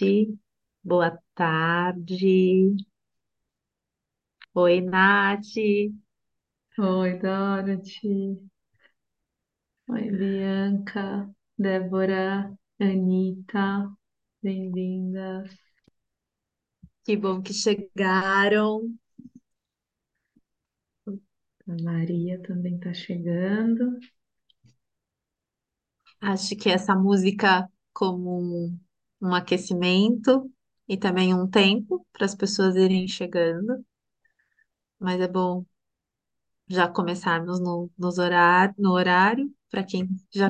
noite, boa tarde. Oi, Nath. Oi, Dorothy. Oi, Bianca, Débora, Anitta, bem-vindas. Que bom que chegaram. A Maria também está chegando. Acho que essa música como um, aquecimento e também um tempo para as pessoas irem chegando. Mas é bom já começarmos no, nos horário, no horário, para quem já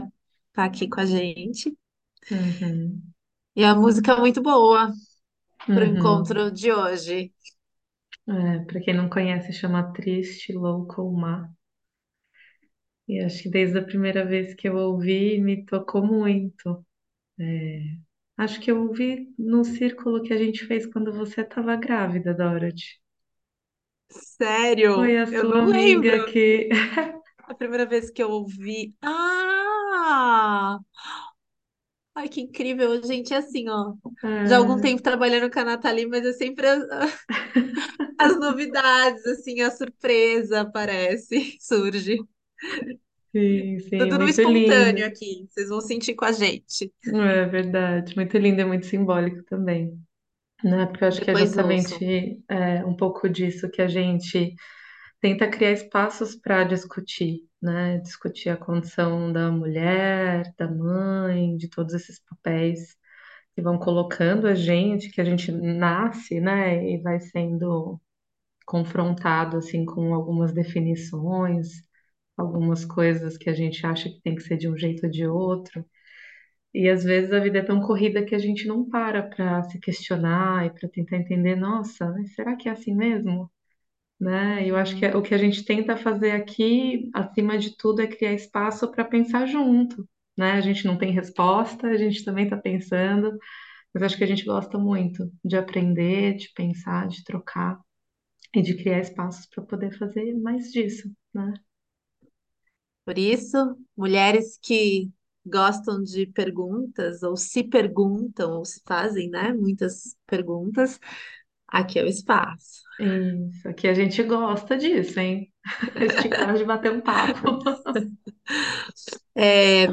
está aqui com a gente. Uhum, E a música é muito boa para o uhum. encontro de hoje. É, para quem não conhece, chama Triste Local Ma. E acho que desde a primeira vez que eu ouvi, me tocou muito. É, acho que eu ouvi no círculo que a gente fez quando você estava grávida, Dorothy. Foi Sério, a eu sua não amiga lembro. que. A primeira vez que eu ouvi. Ah! Ai, que incrível, gente. É assim, ó. Já há algum É, tempo trabalhando com a Nathalie, mas é sempre as, as novidades, assim, a surpresa aparece, surge. Sim, sim, Tudo no muito lindo. espontâneo aqui. Vocês vão sentir com a gente. É verdade, muito lindo e muito simbólico também, né? Porque eu acho que é Depois ouçam. justamente é, um pouco disso que a gente tenta criar espaços para discutir, né? Discutir a condição da mulher, da mãe, de todos esses papéis que vão colocando a gente, que a gente nasce, né? E vai sendo confrontado assim com algumas definições, algumas coisas que a gente acha que tem que ser de um jeito ou de outro. E às vezes a vida é tão corrida que a gente não para para se questionar e para tentar entender, nossa, será que é assim mesmo? Né? Eu acho que o que a gente tenta fazer aqui, acima de tudo, é criar espaço para pensar junto, né? A gente não tem resposta, a gente também está pensando, mas acho que a gente gosta muito de aprender, de pensar, de trocar e de criar espaços para poder fazer mais disso, né? Por isso, mulheres que gostam de perguntas, ou se perguntam, ou se fazem, né? Muitas perguntas, aqui é o espaço. Isso, aqui a gente gosta disso, hein? A gente gosta de bater um papo. É,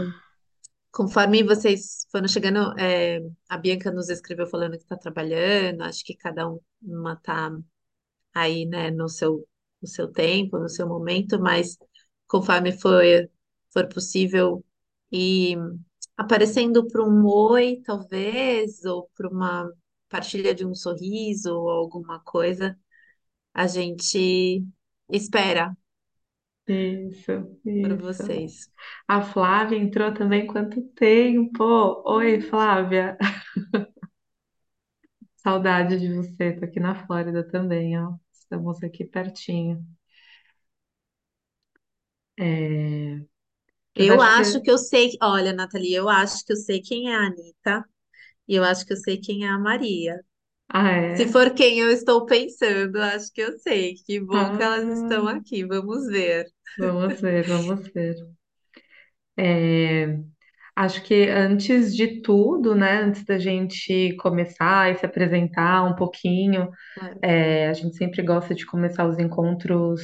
Conforme vocês foram chegando, é, a Bianca nos escreveu falando que está trabalhando, acho que cada um- uma está aí, né, no seu, no seu tempo, no seu momento, mas conforme for, for possível e aparecendo para um oi, talvez, ou para uma partilha de um sorriso ou alguma coisa, a gente espera Isso, por isso. vocês. A Flávia entrou também quanto tempo? Oi, Flávia. Saudade de você. Tô aqui na Flórida também, ó. Estamos aqui pertinho. É, Mas Eu acho acho que. que eu sei, olha, Nathalie, eu acho que eu sei quem é a Anitta. E eu acho que eu sei quem é a Maria. Ah, Se é? for quem eu estou pensando, acho que eu sei. Que bom que elas estão Ah, aqui. Vamos ver. vamos ver, vamos ver. É, Acho que antes de tudo, né, antes da gente começar e se apresentar um pouquinho, Claro. é, a gente sempre gosta de começar os encontros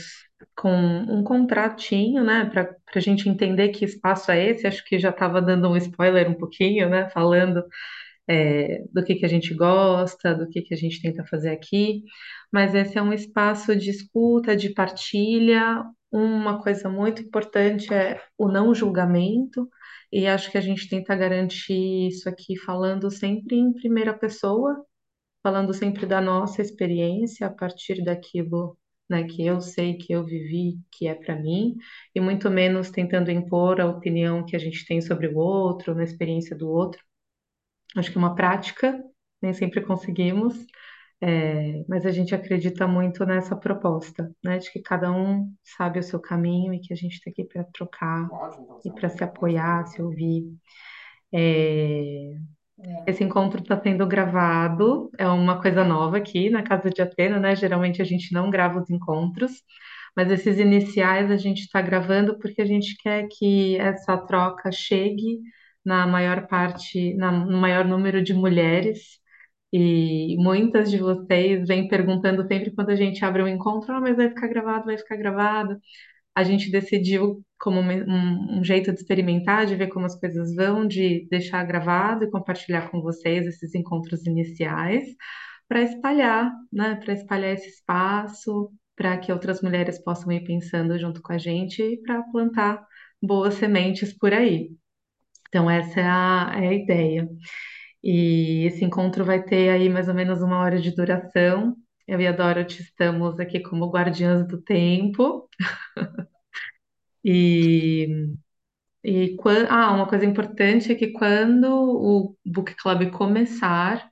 com um contratinho, né, para a gente entender que espaço é esse. Acho que já estava dando um spoiler um pouquinho, né, falando é, do que que a gente gosta, do que que a gente tenta fazer aqui, mas esse é um espaço de escuta, de partilha. Uma coisa muito importante é o não julgamento, e acho que a gente tenta garantir isso aqui falando sempre em primeira pessoa, falando sempre da nossa experiência a partir daquilo. Né, que eu sei que eu vivi, que é para mim, e muito menos tentando impor a opinião que a gente tem sobre o outro, na experiência do outro. Acho que é uma prática, nem sempre conseguimos, é, mas a gente acredita muito nessa proposta, né, de que cada um sabe o seu caminho e que a gente está aqui para trocar e para se apoiar, se ouvir. É, esse encontro está sendo gravado, é uma coisa nova aqui na Casa de Atena, né? Geralmente a gente não grava os encontros, mas esses iniciais a gente está gravando porque a gente quer que essa troca chegue na maior parte, na, no maior número de mulheres. E muitas de vocês vêm perguntando sempre quando a gente abre um encontro, ah, mas vai ficar gravado, vai ficar gravado. A gente decidiu como um, um jeito de experimentar, de ver como as coisas vão, de deixar gravado e compartilhar com vocês esses encontros iniciais, para espalhar, né? Para espalhar esse espaço, para que outras mulheres possam ir pensando junto com a gente e para plantar boas sementes por aí. Então, essa é a, é a ideia. E esse encontro vai ter aí mais ou menos uma hora de duração. Eu e a Dorothy estamos aqui como guardiãs do tempo. E, e ah, uma coisa importante é que quando o book club começar,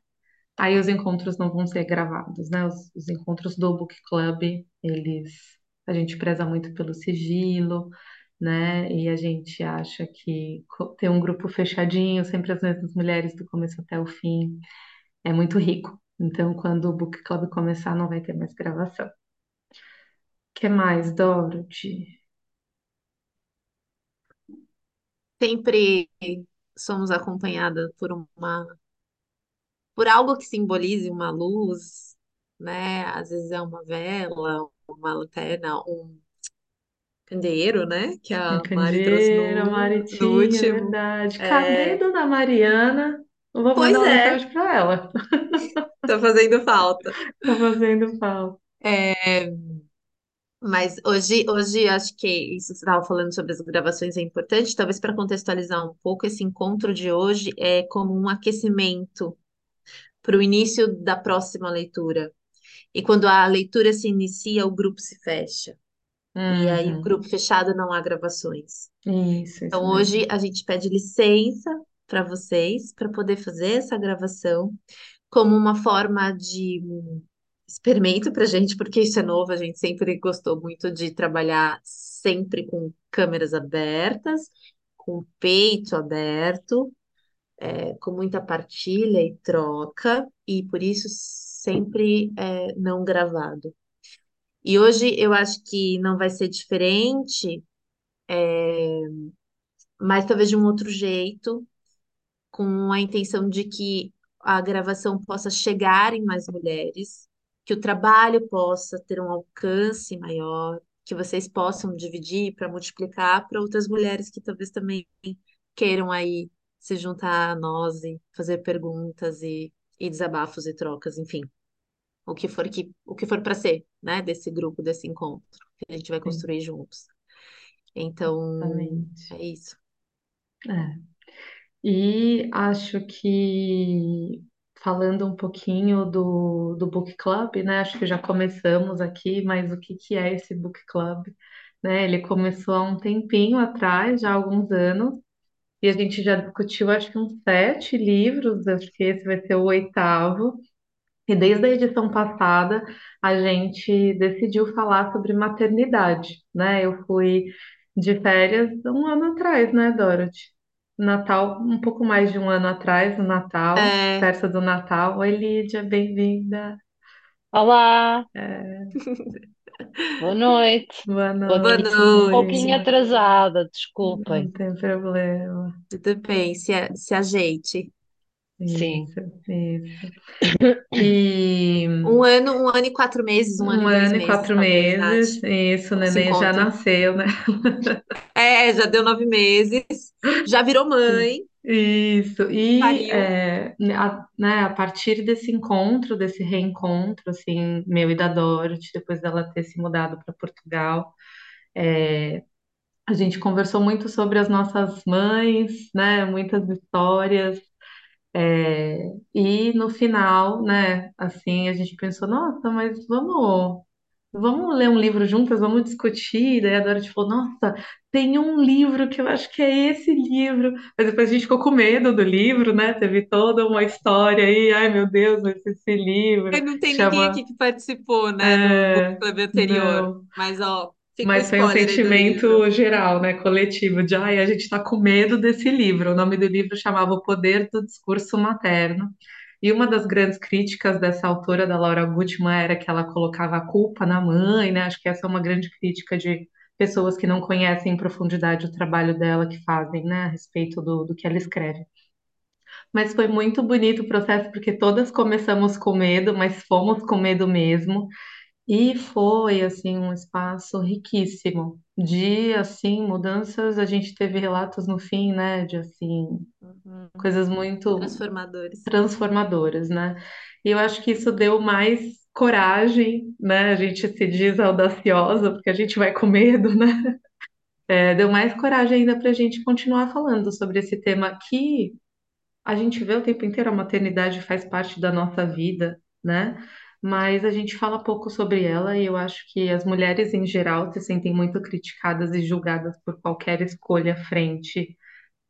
aí os encontros não vão ser gravados, né? Os, os encontros do book club, eles, a gente preza muito pelo sigilo, né? E a gente acha que ter um grupo fechadinho, sempre as mesmas mulheres do começo até o fim, é muito rico. Então, quando o book club começar, não vai ter mais gravação. O que mais, Dorothy? Sempre somos acompanhadas por uma, por algo que simbolize uma luz, né? Às vezes é uma vela, uma lanterna, um candeeiro, né? Que Um a Mari trouxe candeeiro, no, no Maritinha, é último. verdade. Cadê É, Dona Mariana? Eu vou mandar pois uma é, mensagem para ela. tá fazendo falta. Tá fazendo falta. É, mas hoje, hoje acho que isso que você estava falando sobre as gravações é importante, talvez para contextualizar um pouco, esse encontro de hoje é como um aquecimento para o início da próxima leitura. E quando a leitura se inicia, o grupo se fecha. E aí, o Uhum. grupo fechado não há gravações. Isso, Então, isso hoje a gente pede licença para vocês para poder fazer essa gravação como uma forma de experimento para a gente, porque isso é novo, a gente sempre gostou muito de trabalhar sempre com câmeras abertas, com o peito aberto, é, com muita partilha e troca, e por isso sempre é, não gravado. E hoje eu acho que não vai ser diferente, mas talvez de um outro jeito, com a intenção de que a gravação possa chegar em mais mulheres, que o trabalho possa ter um alcance maior, que vocês possam dividir para multiplicar para outras mulheres que talvez também queiram aí se juntar a nós e fazer perguntas e, e desabafos e trocas, enfim, o que for que o que for para ser, né, desse grupo, desse encontro que a gente vai Sim, construir juntos. Então, exatamente. é isso. É. E acho que falando um pouquinho do, do book club, né? Acho que já começamos aqui, mas o que que é esse book club? Né? Ele começou há um tempinho atrás, já há alguns anos. E a gente já discutiu, acho que uns sete livros, acho que esse vai ser o oitavo. E desde a edição passada, a gente decidiu falar sobre maternidade, né? Eu fui de férias um ano atrás, né, Dorothy? Natal, um pouco mais de um ano atrás, no Natal, É, perto do Natal. Oi, Lídia, bem-vinda. Olá, É, boa noite. boa Estou boa aqui um pouquinho noite. noite. atrasada, Não desculpem. tem problema. Tudo bem, se, a- se ajeite. Sim, Isso, isso. E Um ano, um ano e quatro meses, um ano um e ano e meses, quatro Nath. meses, isso, o neném já nasceu, né? É, já deu nove meses, já virou mãe, Isso, e é, a, né, a partir desse encontro, desse reencontro, assim, meu e da Dorothy, depois dela ter se mudado para Portugal, a gente conversou muito sobre as nossas mães, né, muitas histórias, é, e no final, né, assim, a gente pensou, nossa, mas vamos Vamos ler um livro juntas, vamos discutir. Daí a Dorothy falou: Nossa, tem um livro que eu acho que é esse livro. Mas depois a gente ficou com medo do livro, né? Teve toda uma história aí. Ai, meu Deus, vai ser esse livro. Não tem ninguém Chama. aqui que participou, né, É, club anterior. não. Mas, ó, fica Mas foi um sentimento geral, né? Coletivo, de ai, a gente tá com medo desse livro. O nome do livro chamava O Poder do Discurso Materno. E uma das grandes críticas dessa autora, da Laura Gutman, era que ela colocava a culpa na mãe, né? Acho que essa é uma grande crítica de pessoas que não conhecem em profundidade o trabalho dela, que fazem, né, a respeito do, do que ela escreve. Mas foi muito bonito o processo, porque todas começamos com medo, mas fomos com medo mesmo. E foi, assim, um espaço riquíssimo de, assim, mudanças. A gente teve relatos no fim, né, de, assim, Uhum. coisas muito Transformadores. transformadoras, né? E eu acho que isso deu mais coragem, né? A gente se diz audaciosa, porque a gente vai com medo, né? É, deu mais coragem ainda para a gente continuar falando sobre esse tema que a gente vê o tempo inteiro, a maternidade faz parte da nossa vida, né? Mas a gente fala pouco sobre ela e eu acho que as mulheres em geral se sentem muito criticadas e julgadas por qualquer escolha frente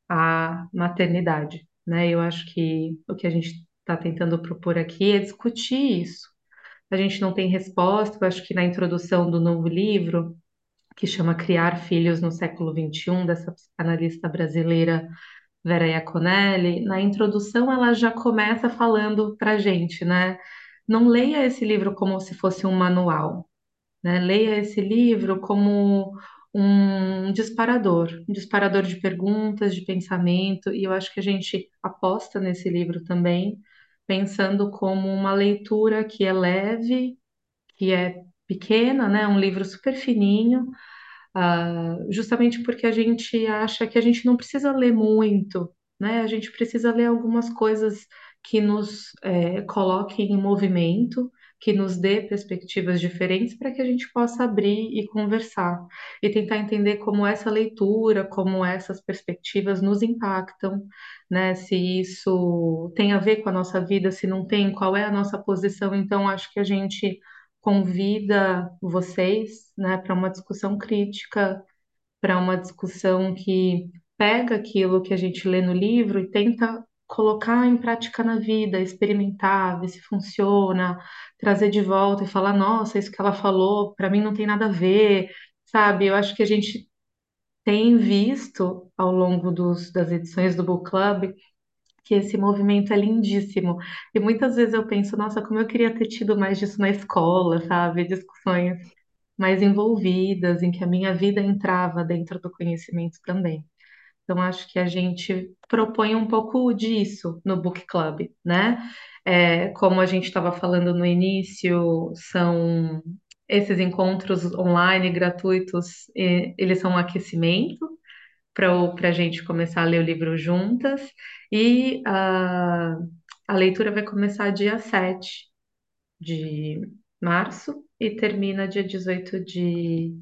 à maternidade, né? Eu acho que o que a gente está tentando propor aqui é discutir isso. A gente não tem resposta, eu acho que na introdução do novo livro, que chama Criar Filhos no Século XXI, dessa psicanalista brasileira Vera Iaconelli, na introdução ela já começa falando para gente, né? Não leia esse livro como se fosse um manual, né? Leia esse livro como um disparador, um disparador de perguntas, de pensamento, e eu acho que a gente aposta nesse livro também, pensando como uma leitura que é leve, que é pequena, né? Um livro super fininho, ah, justamente porque a gente acha que a gente não precisa ler muito, né? A gente precisa ler algumas coisas que nos eh, coloquem em movimento, que nos dê perspectivas diferentes para que a gente possa abrir e conversar e tentar entender como essa leitura, como essas perspectivas nos impactam, né? Se isso tem a ver com a nossa vida, se não tem, qual é a nossa posição. Então, acho que a gente convida vocês, né, para uma discussão crítica, para uma discussão que pega aquilo que a gente lê no livro e tenta colocar em prática na vida, experimentar, ver se funciona, trazer de volta e falar, nossa, isso que ela falou, para mim não tem nada a ver, sabe? Eu acho que a gente tem visto ao longo dos, das edições do Book Club que esse movimento é lindíssimo. E muitas vezes eu penso, nossa, como eu queria ter tido mais disso na escola, sabe? Discussões mais envolvidas, em que a minha vida entrava dentro do conhecimento também. Então, acho que a gente propõe um pouco disso no Book Club, né? É, como a gente estava falando no início, são esses encontros online gratuitos, eles são um aquecimento para a gente começar a ler o livro juntas. E a, a leitura vai começar dia 7 de março e termina dia 18 de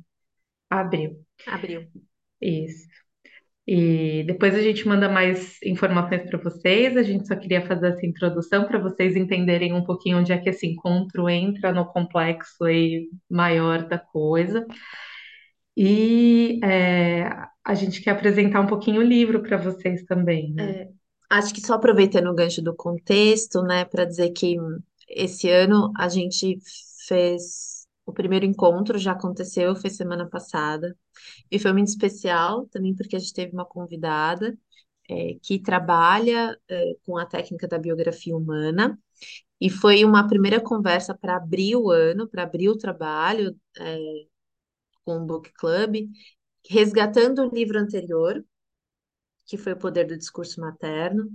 abril. Abriu. Isso. E depois a gente manda mais informações para vocês. A gente só queria fazer essa introdução para vocês entenderem um pouquinho onde é que esse encontro entra no complexo aí maior da coisa. E é, a gente quer apresentar um pouquinho o livro para vocês também, né? É, acho que só aproveitando o gancho do contexto, né, para dizer que esse ano a gente fez o primeiro encontro, já aconteceu, foi semana passada, e foi muito especial também porque a gente teve uma convidada é, que trabalha é, com a técnica da biografia humana, e foi uma primeira conversa para abrir o ano, para abrir o trabalho é, com o Book Club, resgatando o livro anterior, que foi O Poder do Discurso Materno,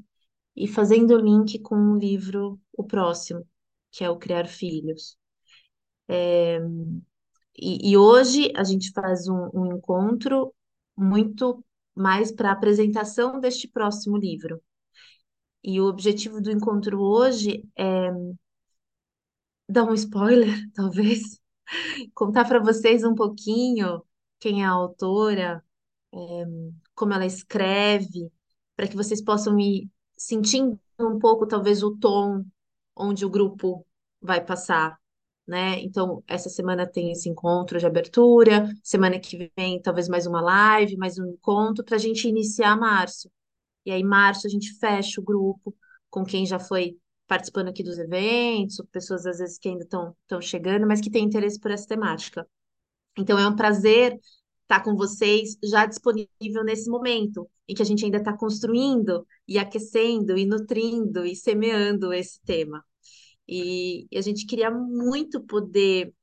e fazendo o link com o livro, o próximo, que é o Criar Filhos. E, e hoje a gente faz um, um encontro muito mais para a apresentação deste próximo livro. E o objetivo do encontro hoje é dar um spoiler, talvez, contar para vocês um pouquinho quem é a autora, como ela escreve, para que vocês possam ir sentindo um pouco, talvez, o tom onde o grupo vai passar, né? Então, essa semana tem esse encontro de abertura, semana que vem, talvez mais uma live, mais um encontro, para a gente iniciar março. E aí, março, a gente fecha o grupo com quem já foi participando aqui dos eventos, pessoas às vezes que ainda estão chegando, mas que têm interesse por essa temática. Então, é um prazer estar com vocês já disponível nesse momento, em que a gente ainda está construindo e aquecendo e nutrindo e semeando esse tema. E, e a gente queria muito poder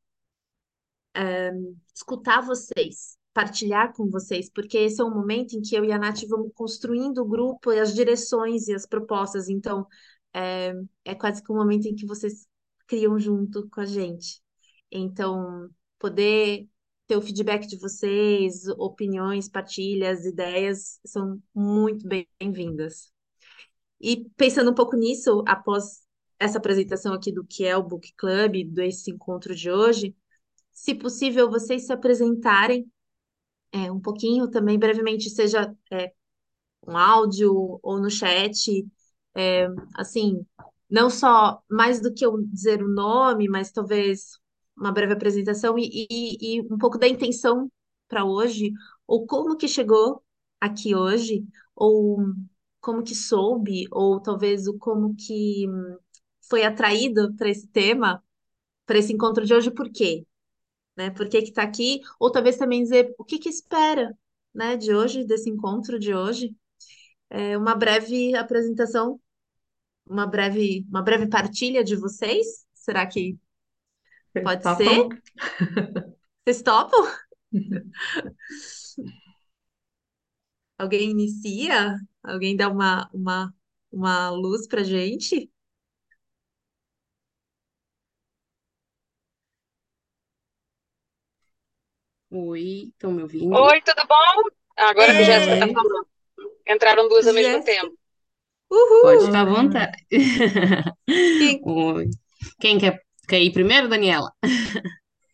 escutar vocês, partilhar com vocês, porque esse é um momento em que eu e a Nath vamos construindo o grupo e as direções e as propostas. Então, é, é quase que um momento em que vocês criam junto com a gente. Então, poder ter o feedback de vocês, opiniões, partilhas, ideias, são muito bem-vindas. E pensando um pouco nisso, após essa apresentação aqui do que é o Book Club, desse encontro de hoje, se possível, vocês se apresentarem é, um pouquinho também, brevemente, seja é, um áudio ou no chat, é, assim, não só mais do que eu dizer o nome, mas talvez uma breve apresentação e, e, e um pouco da intenção para hoje, ou como que chegou aqui hoje, ou como que soube, ou talvez o como que foi atraído para esse tema, para esse encontro de hoje, por quê? Né? Por que está aqui? Ou talvez também dizer o que que espera, né, de hoje, desse encontro de hoje. É uma breve apresentação, uma breve, uma breve partilha de vocês. Será que pode ser? Vocês topam? Alguém inicia? Alguém dá uma, uma, uma luz pra gente? Oi, estão me ouvindo? Oi, tudo bom? Agora que a Jéssica tá Ei, falando. Entraram duas ao mesmo Jéssica, tempo. Pode uhul! ficar à vontade. Quem- Oi. Quem quer, quer ir primeiro, Daniela?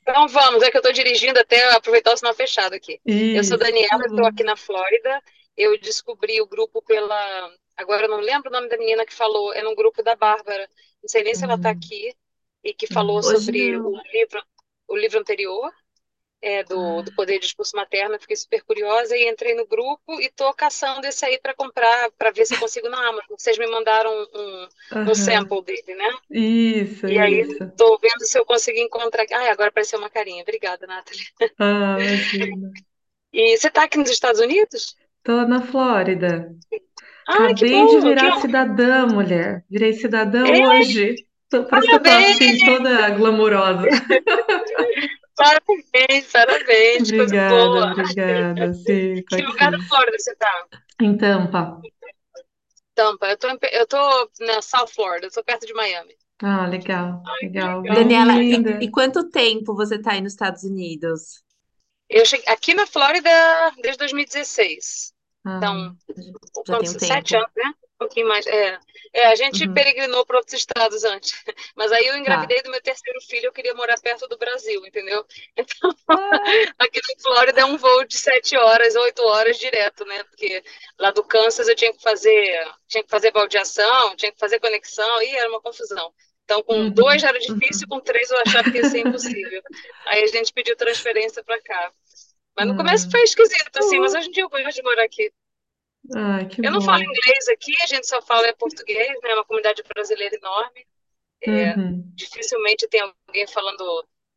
Então vamos, é que eu tô dirigindo até aproveitar o sinal fechado aqui. Eu sou isso, Daniela, tá estou aqui na Flórida. Eu descobri o grupo pela. Agora eu não lembro o nome da menina que falou, é num grupo da Bárbara. Não sei nem se ela tá Hum, aqui, e que falou. Hoje sobre não. o livro, o livro anterior. É, do, do Poder de Discurso Materno, fiquei super curiosa e entrei no grupo e tô caçando esse aí para comprar, para ver se eu consigo na Amazon. Vocês me mandaram um, um sample dele, né? Isso, E aí isso. tô vendo se eu consigo encontrar. Ah, agora apareceu uma carinha. Obrigada, Nathalie. Ah, imagina. E você tá aqui nos Estados Unidos? Tô na Flórida. Ah, que Acabei de bom! Que virar cidadã, mulher. Virei cidadã é, hoje. Tô- Por isso que eu tô parabéns! assim, toda glamourosa. Parabéns, parabéns, coisa Obrigada, boa. obrigada. Sim, Que lugar da aqui. Flórida você tá? Em Tampa. Tampa. Eu tô, em eu tô na South Florida, eu tô perto de Miami. Ah, legal, Ai, legal. legal. Daniela, e, e quanto tempo você está aí nos Estados Unidos? Eu cheguei aqui na Flórida desde 2016. Ah, Então, Já tem um quantos? Sete tempo. anos, né? Um pouquinho mais. É, é a gente Uhum, peregrinou para outros estados antes. Mas aí eu tá. engravidei do meu terceiro filho, eu queria morar perto do Brasil, entendeu? Então, Ah, aqui na Flórida é um voo de sete horas, oito horas direto, né? Porque lá do Kansas eu tinha que fazer, tinha que fazer baldeação, tinha que fazer conexão, e era uma confusão. Então, com uhum, dois já era uhum. difícil, com três eu achava que ia ser impossível. Aí a gente pediu transferência para cá. Mas no começo Ah, foi esquisito, assim, mas Oh, hoje em dia eu gosto de morar aqui. Ah, que Eu não falo inglês aqui, a gente só fala português, né? É uma comunidade brasileira enorme. É, Uhum, dificilmente tem alguém falando.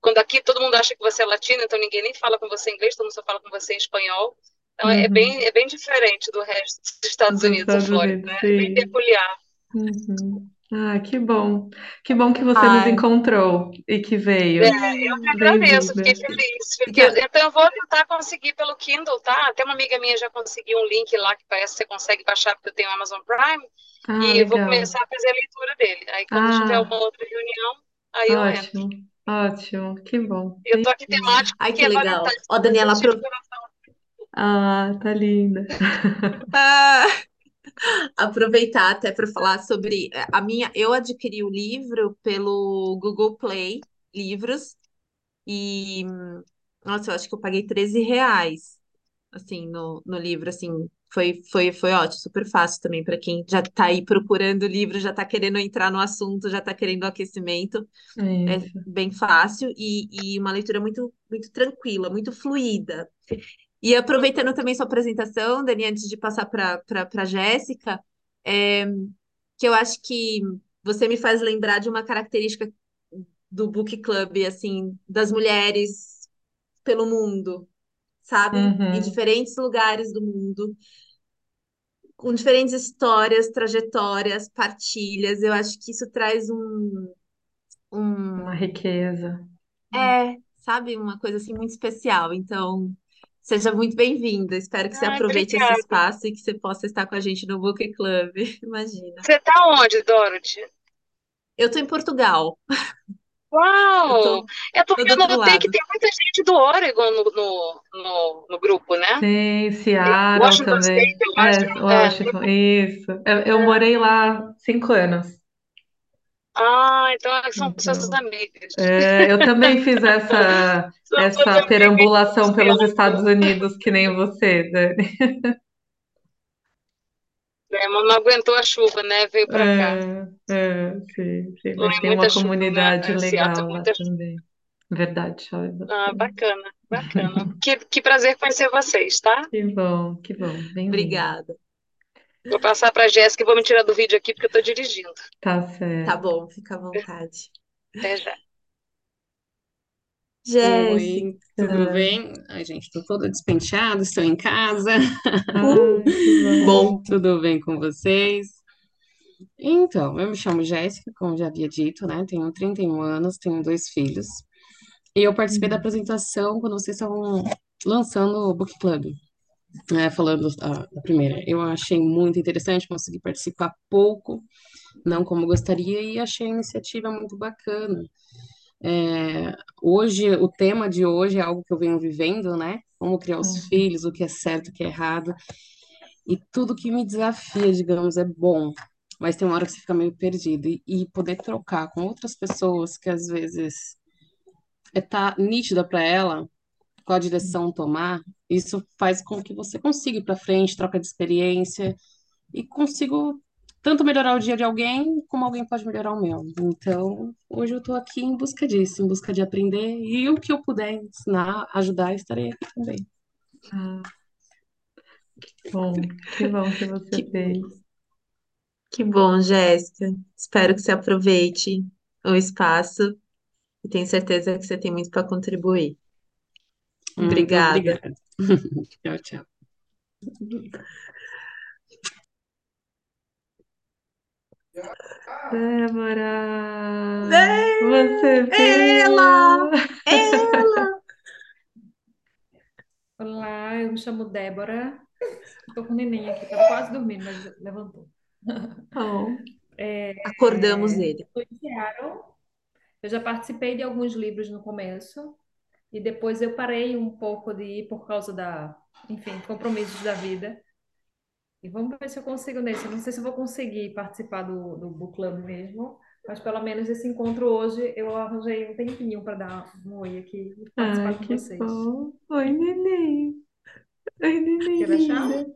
Quando aqui todo mundo acha que você é latino, então ninguém nem fala com você em inglês, todo mundo só fala com você em espanhol. Então é uhum. bem, é bem diferente do resto dos Estados Dos Unidos, Estados Flórida, Unidos, né? É bem peculiar. Uhum. Ah, que bom. Que bom que você nos ai, encontrou e que veio. É, eu que agradeço, Bem-vinda. fiquei feliz. Então eu vou tentar conseguir pelo Kindle, tá? Até uma amiga minha já conseguiu um link lá que parece que você consegue baixar porque eu tenho Amazon Prime. Ah, E eu vou legal. começar a fazer a leitura dele. Aí quando tiver Ah, uma outra reunião, aí eu entro. ótimo, ótimo. Que bom. Eu tô aqui temático Ai, que legal. Valentine's, Ó, Daniela, coração. Ah, tá linda. ah, aproveitar até para falar sobre eh, a minha. Eu adquiri o livro pelo Google Play Livros e, nossa, eu acho que eu paguei 13 reais, assim, no, no livro, assim. Foi, foi, foi ótimo, super fácil também para quem já está aí procurando o livro, já está querendo entrar no assunto, já está querendo aquecimento. É Isso. bem fácil e, e uma leitura muito, muito tranquila, muito fluida. E aproveitando também sua apresentação, Dani, antes de passar para a Jéssica, é, que eu acho que você me faz lembrar de uma característica do Book Club, assim, das mulheres pelo mundo, sabe? Em Uhum. diferentes lugares do mundo, com diferentes histórias, trajetórias, partilhas. Eu acho que isso traz um, Uma um riqueza. É, sabe, uma coisa assim muito especial. Então, Seja muito bem-vinda. Espero que você aproveite esse obrigada. espaço e que você possa estar com a gente no Book Club. Imagina. Você tá onde, Dorothy? Eu tô em Portugal. Eu Uau! tô, É porque eu notei que tem muita gente do Oregon no, no, no, no grupo, né? Tem Seattle Washington State, também. eu acho. É, É. Washington, isso. Eu, eu morei lá cinco anos. Ah, então é são Então, amigas. é, eu também fiz essa, essa perambulação pelos Estados Seattle. Unidos, que nem você, Dani. É, mas não aguentou a chuva, né? Veio pra cá. É, é, sim, sim, mas é tem uma muita chuva, né? comunidade É, Seattle legal é lá muita chuva. também. Verdade, Ah, bacana, bacana. Que, que prazer conhecer vocês, tá? Que bom, que bom. Bem-vindo. Obrigada. Vou passar pra Jéssica e vou me tirar do vídeo aqui porque eu tô dirigindo. Tá Tá certo. bom, fica à vontade. Até já. Oi, tudo Jéssica. bem? Ai, gente, tô toda despenteada, estou em casa. Ai, bom. bom. Tudo bem com vocês? Então, eu me chamo Jéssica, como já havia dito, né? Tenho 31 anos, tenho dois filhos. E eu participei da Hum, apresentação quando vocês estavam lançando o Book Club, né? Falando da, da primeira. Eu achei muito interessante, consegui participar pouco, não como gostaria, e achei a iniciativa muito bacana. É, hoje, o tema de hoje é algo que eu venho vivendo, né? Como criar os hum, filhos, o que é certo, o que é errado. E tudo que me desafia, digamos, é bom. Mas tem uma hora que você fica meio perdido. E, e poder trocar com outras pessoas que às vezes é tá nítida para ela qual a direção tomar, isso faz com que você consiga ir para frente, troca de experiência e consigo tanto melhorar o dia de alguém, como alguém pode melhorar o meu. Então, hoje eu estou aqui em busca disso, em busca de aprender, e o que eu puder ensinar, ajudar, estarei aqui também. ah, bom, que bom que você Que, fez. que bom, Jéssica. Espero que você aproveite o espaço e tenho certeza que você tem muito para contribuir. Muito Obrigada. obrigada. Tchau, tchau. Débora, É, você ela! veio. Ela! Olá, eu me chamo Débora. Estou com o neném aqui, estava quase dormindo, mas levantou. Oh, É, acordamos ele. em Seattle. Eu já participei de alguns livros no começo e depois eu parei um pouco de ir por causa da, enfim, compromissos da vida. E vamos ver se eu consigo nesse. Eu não sei se eu vou conseguir participar do, do book club mesmo, mas pelo menos esse encontro hoje eu arranjei um tempinho para dar um oi aqui e participar Ai, com que vocês. bom. Oi, neném. Oi, neném Quer linda.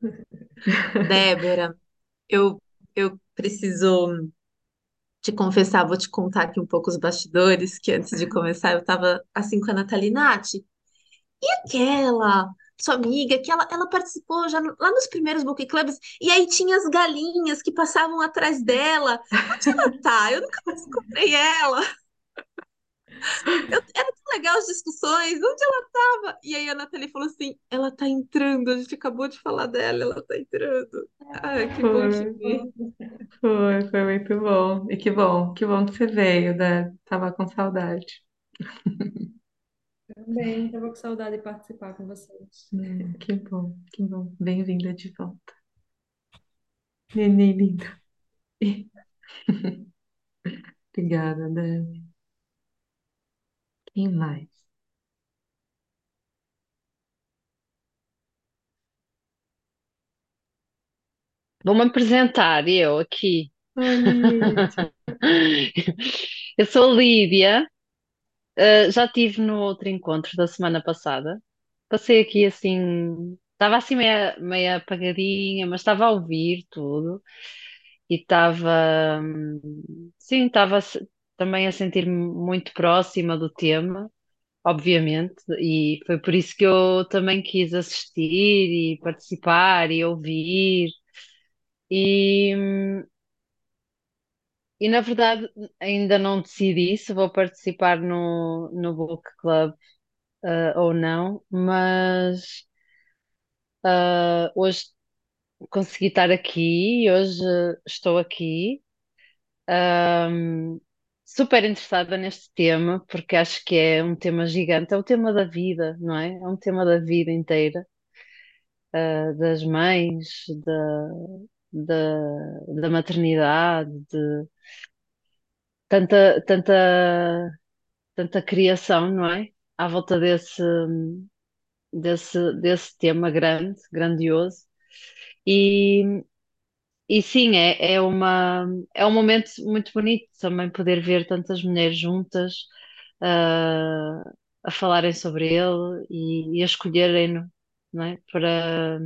Débora, eu, eu preciso te confessar, vou te contar aqui um pouco os bastidores, que antes de começar eu tava assim com a Nathalie Nath. E aquela sua amiga, que ela, ela participou já lá nos primeiros book clubs, e aí tinha as galinhas que passavam atrás dela. Onde ela tá? Eu nunca mais encontrei ela. Eu- era tão legal as discussões, onde ela tava? E aí a Nathalie falou assim: ela tá entrando, a gente acabou de falar dela, ela tá entrando. Ai, que bom te Foi, ver. foi, foi muito bom. E que bom, que bom que você veio, né? Tava com saudade. Também estava com saudade de participar com vocês. Hum, que bom, que bom. Bem-vinda de volta. Neném lindo. Obrigada, Dani. Quem mais? Vou-me apresentar, eu aqui. Lídia. Eu sou a Lídia, uh, já estive no outro encontro da semana passada. Passei aqui assim, estava assim meia, meia apagadinha, mas estava a ouvir tudo e estava, hum, sim, estava também a sentir-me muito próxima do tema, obviamente, e foi por isso que eu também quis assistir e participar e ouvir. E, E na verdade ainda não decidi se vou participar no, no Book Club eh, ou não, mas eh, hoje consegui estar aqui, hoje estou aqui. Ahm, super interessada neste tema, porque acho que é um tema gigante, é o tema da vida, não é? É um tema da vida inteira, uh, das mães, da, da, da maternidade, de tanta, tanta, tanta criação, não é? À volta desse, desse, desse tema grande, grandioso. E, e sim, é, é uma, é um momento muito bonito também poder ver tantas mulheres juntas ah, a falarem sobre ele e, e a escolherem-no, é? Para,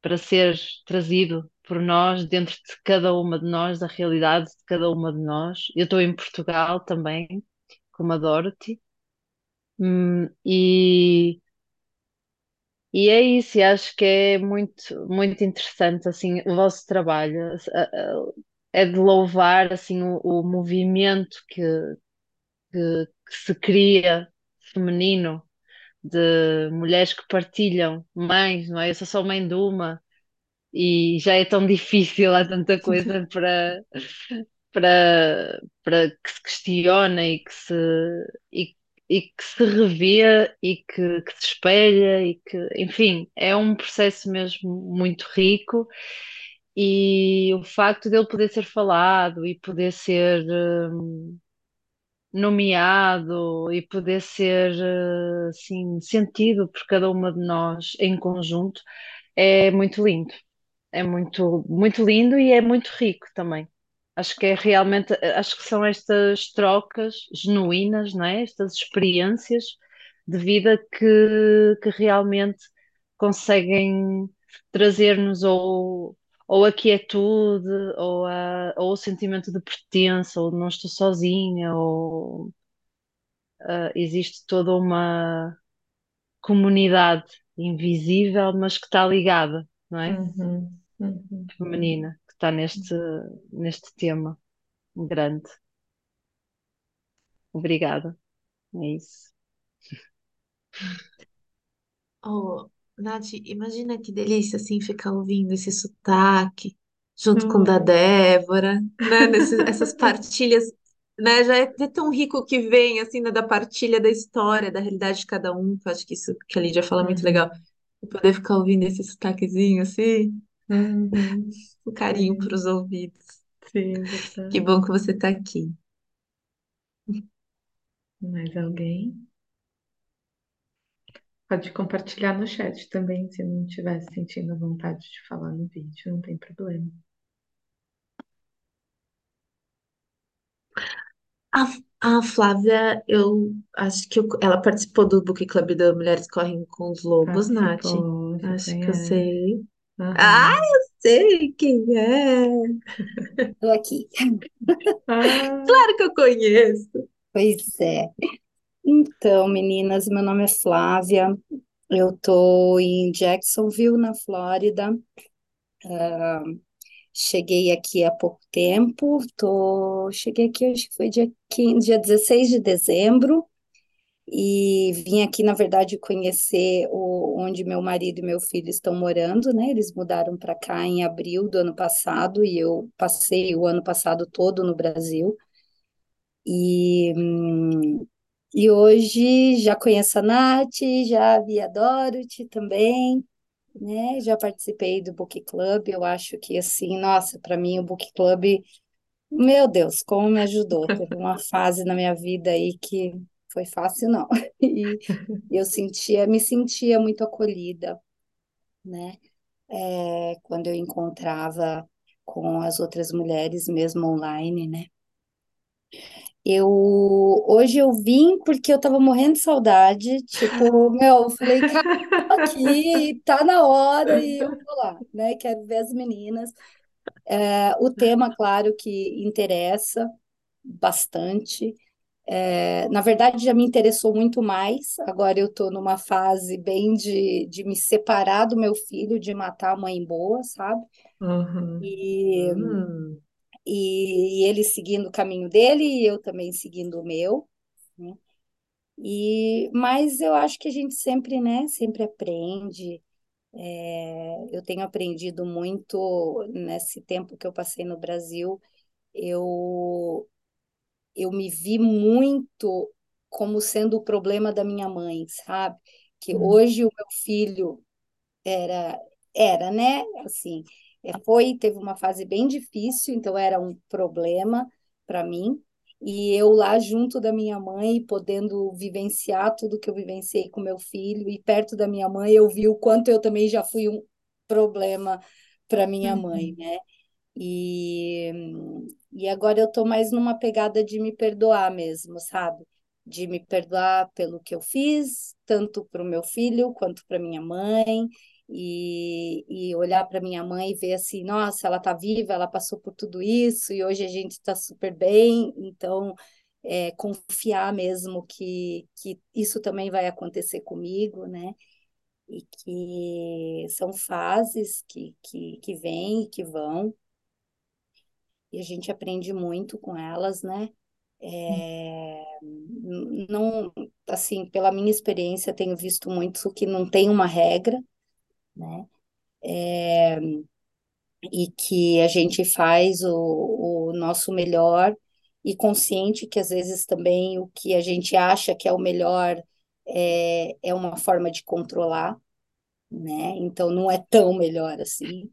para ser trazido por nós, dentro de cada uma de nós, da realidade de cada uma de nós. Eu estou em Portugal também, como a Dorothy, Hum, e E é isso, e acho que é muito, muito interessante assim o vosso trabalho. É de louvar assim o, o movimento que, que, que se cria feminino de mulheres que partilham mães, não é? Eu sou só mãe de uma e já é tão difícil, há tanta coisa para para, para que se questione e que se, e, e que se revê e que, que se espelha e que, enfim, é um processo mesmo muito rico e o facto dele poder ser falado e poder ser hum, nomeado e poder ser assim sentido por cada uma de nós em conjunto é muito lindo. É muito, muito lindo e é muito rico também. Acho que é realmente, acho que são estas trocas genuínas, não é? Estas experiências de vida que, que realmente conseguem trazer-nos ou, ou a quietude, ou, a, ou o sentimento de pertença, ou de não estou sozinha, ou ah, existe toda uma comunidade invisível, mas que está ligada, não é? Uhum, uhum. feminina está neste, neste tema grande. Obrigada. É isso. Oh, Nath, imagina que delícia assim ficar ouvindo esse sotaque junto com o da Hum. Débora, né? Nesses, essas partilhas, né? Já é, tão rico que vem assim né, da partilha da história, da realidade de cada um. Eu acho que isso que a Lídia fala é muito legal. Uhum, E poder ficar ouvindo esse sotaquezinho assim, uhum. um carinho para os ouvidos. sim, Que verdade. bom que você está aqui. Mais alguém? Pode compartilhar no chat também, se não estiver sentindo vontade de falar no vídeo, não tem problema. A, a Flávia, eu acho que eu- ela participou do Book Club da Mulheres Correm com os Lobos, Nath. Participou, você Acho que eu sei. Ah, Aham. eu sei quem é. Tô aqui. Ah, Claro que eu conheço. Pois é. Então, meninas, meu nome é Flávia. Eu tô em Jacksonville, na Flórida. Cheguei aqui há pouco tempo. Tô... Cheguei aqui, acho que foi dia 15, dia 16 de dezembro. E vim aqui, na verdade, conhecer o, onde meu marido e meu filho estão morando, né? Eles mudaram para cá em abril do ano passado e eu passei o ano passado todo no Brasil. E, e hoje já conheço a Nath, já vi a Dorothy também, né? Já participei do Book Club. Eu acho que, assim, nossa, para mim o Book Club, meu Deus, como me ajudou. Teve uma fase na minha vida aí que foi fácil, não. E eu sentia, me sentia muito acolhida, né? É, quando eu encontrava com as outras mulheres, mesmo online, né? Eu hoje eu vim porque eu tava morrendo de saudade, tipo, meu, eu falei, cara, tô aqui, tá na hora e eu vou lá, né? Quero ver as meninas. É, o tema, claro, que interessa bastante. É, na verdade, já me interessou muito mais. Agora eu tô numa fase bem de, de me separar do meu filho, de matar a mãe boa, sabe? uhum. E, Hum, e, e ele seguindo o caminho dele e eu também seguindo o meu. né? E, mas eu acho que a gente sempre, né, sempre aprende. É, eu tenho aprendido muito nesse tempo que eu passei no Brasil. Eu eu me vi muito como sendo o problema da minha mãe, sabe? Que Hum, hoje o meu filho era, era, né? Assim, é, foi, teve uma fase bem difícil, então era um problema para mim. E eu lá junto da minha mãe, podendo vivenciar tudo que eu vivenciei com meu filho, e perto da minha mãe, eu vi o quanto eu também já fui um problema para minha mãe, uhum, né? E, e agora eu tô mais numa pegada de me perdoar mesmo, sabe? De me perdoar pelo que eu fiz, tanto para o meu filho quanto para minha mãe, e, e olhar para minha mãe e ver assim, nossa, ela tá viva, ela passou por tudo isso e hoje a gente está super bem, então é, confiar mesmo que, que isso também vai acontecer comigo, né? E que são fases que, que, que vêm e que vão e a gente aprende muito com elas, né? É, não, assim, pela minha experiência, tenho visto muito que não tem uma regra, né? E que a gente faz o, o nosso melhor e consciente que às vezes também o que a gente acha que é o melhor é, é uma forma de controlar, né? Então não é tão melhor assim.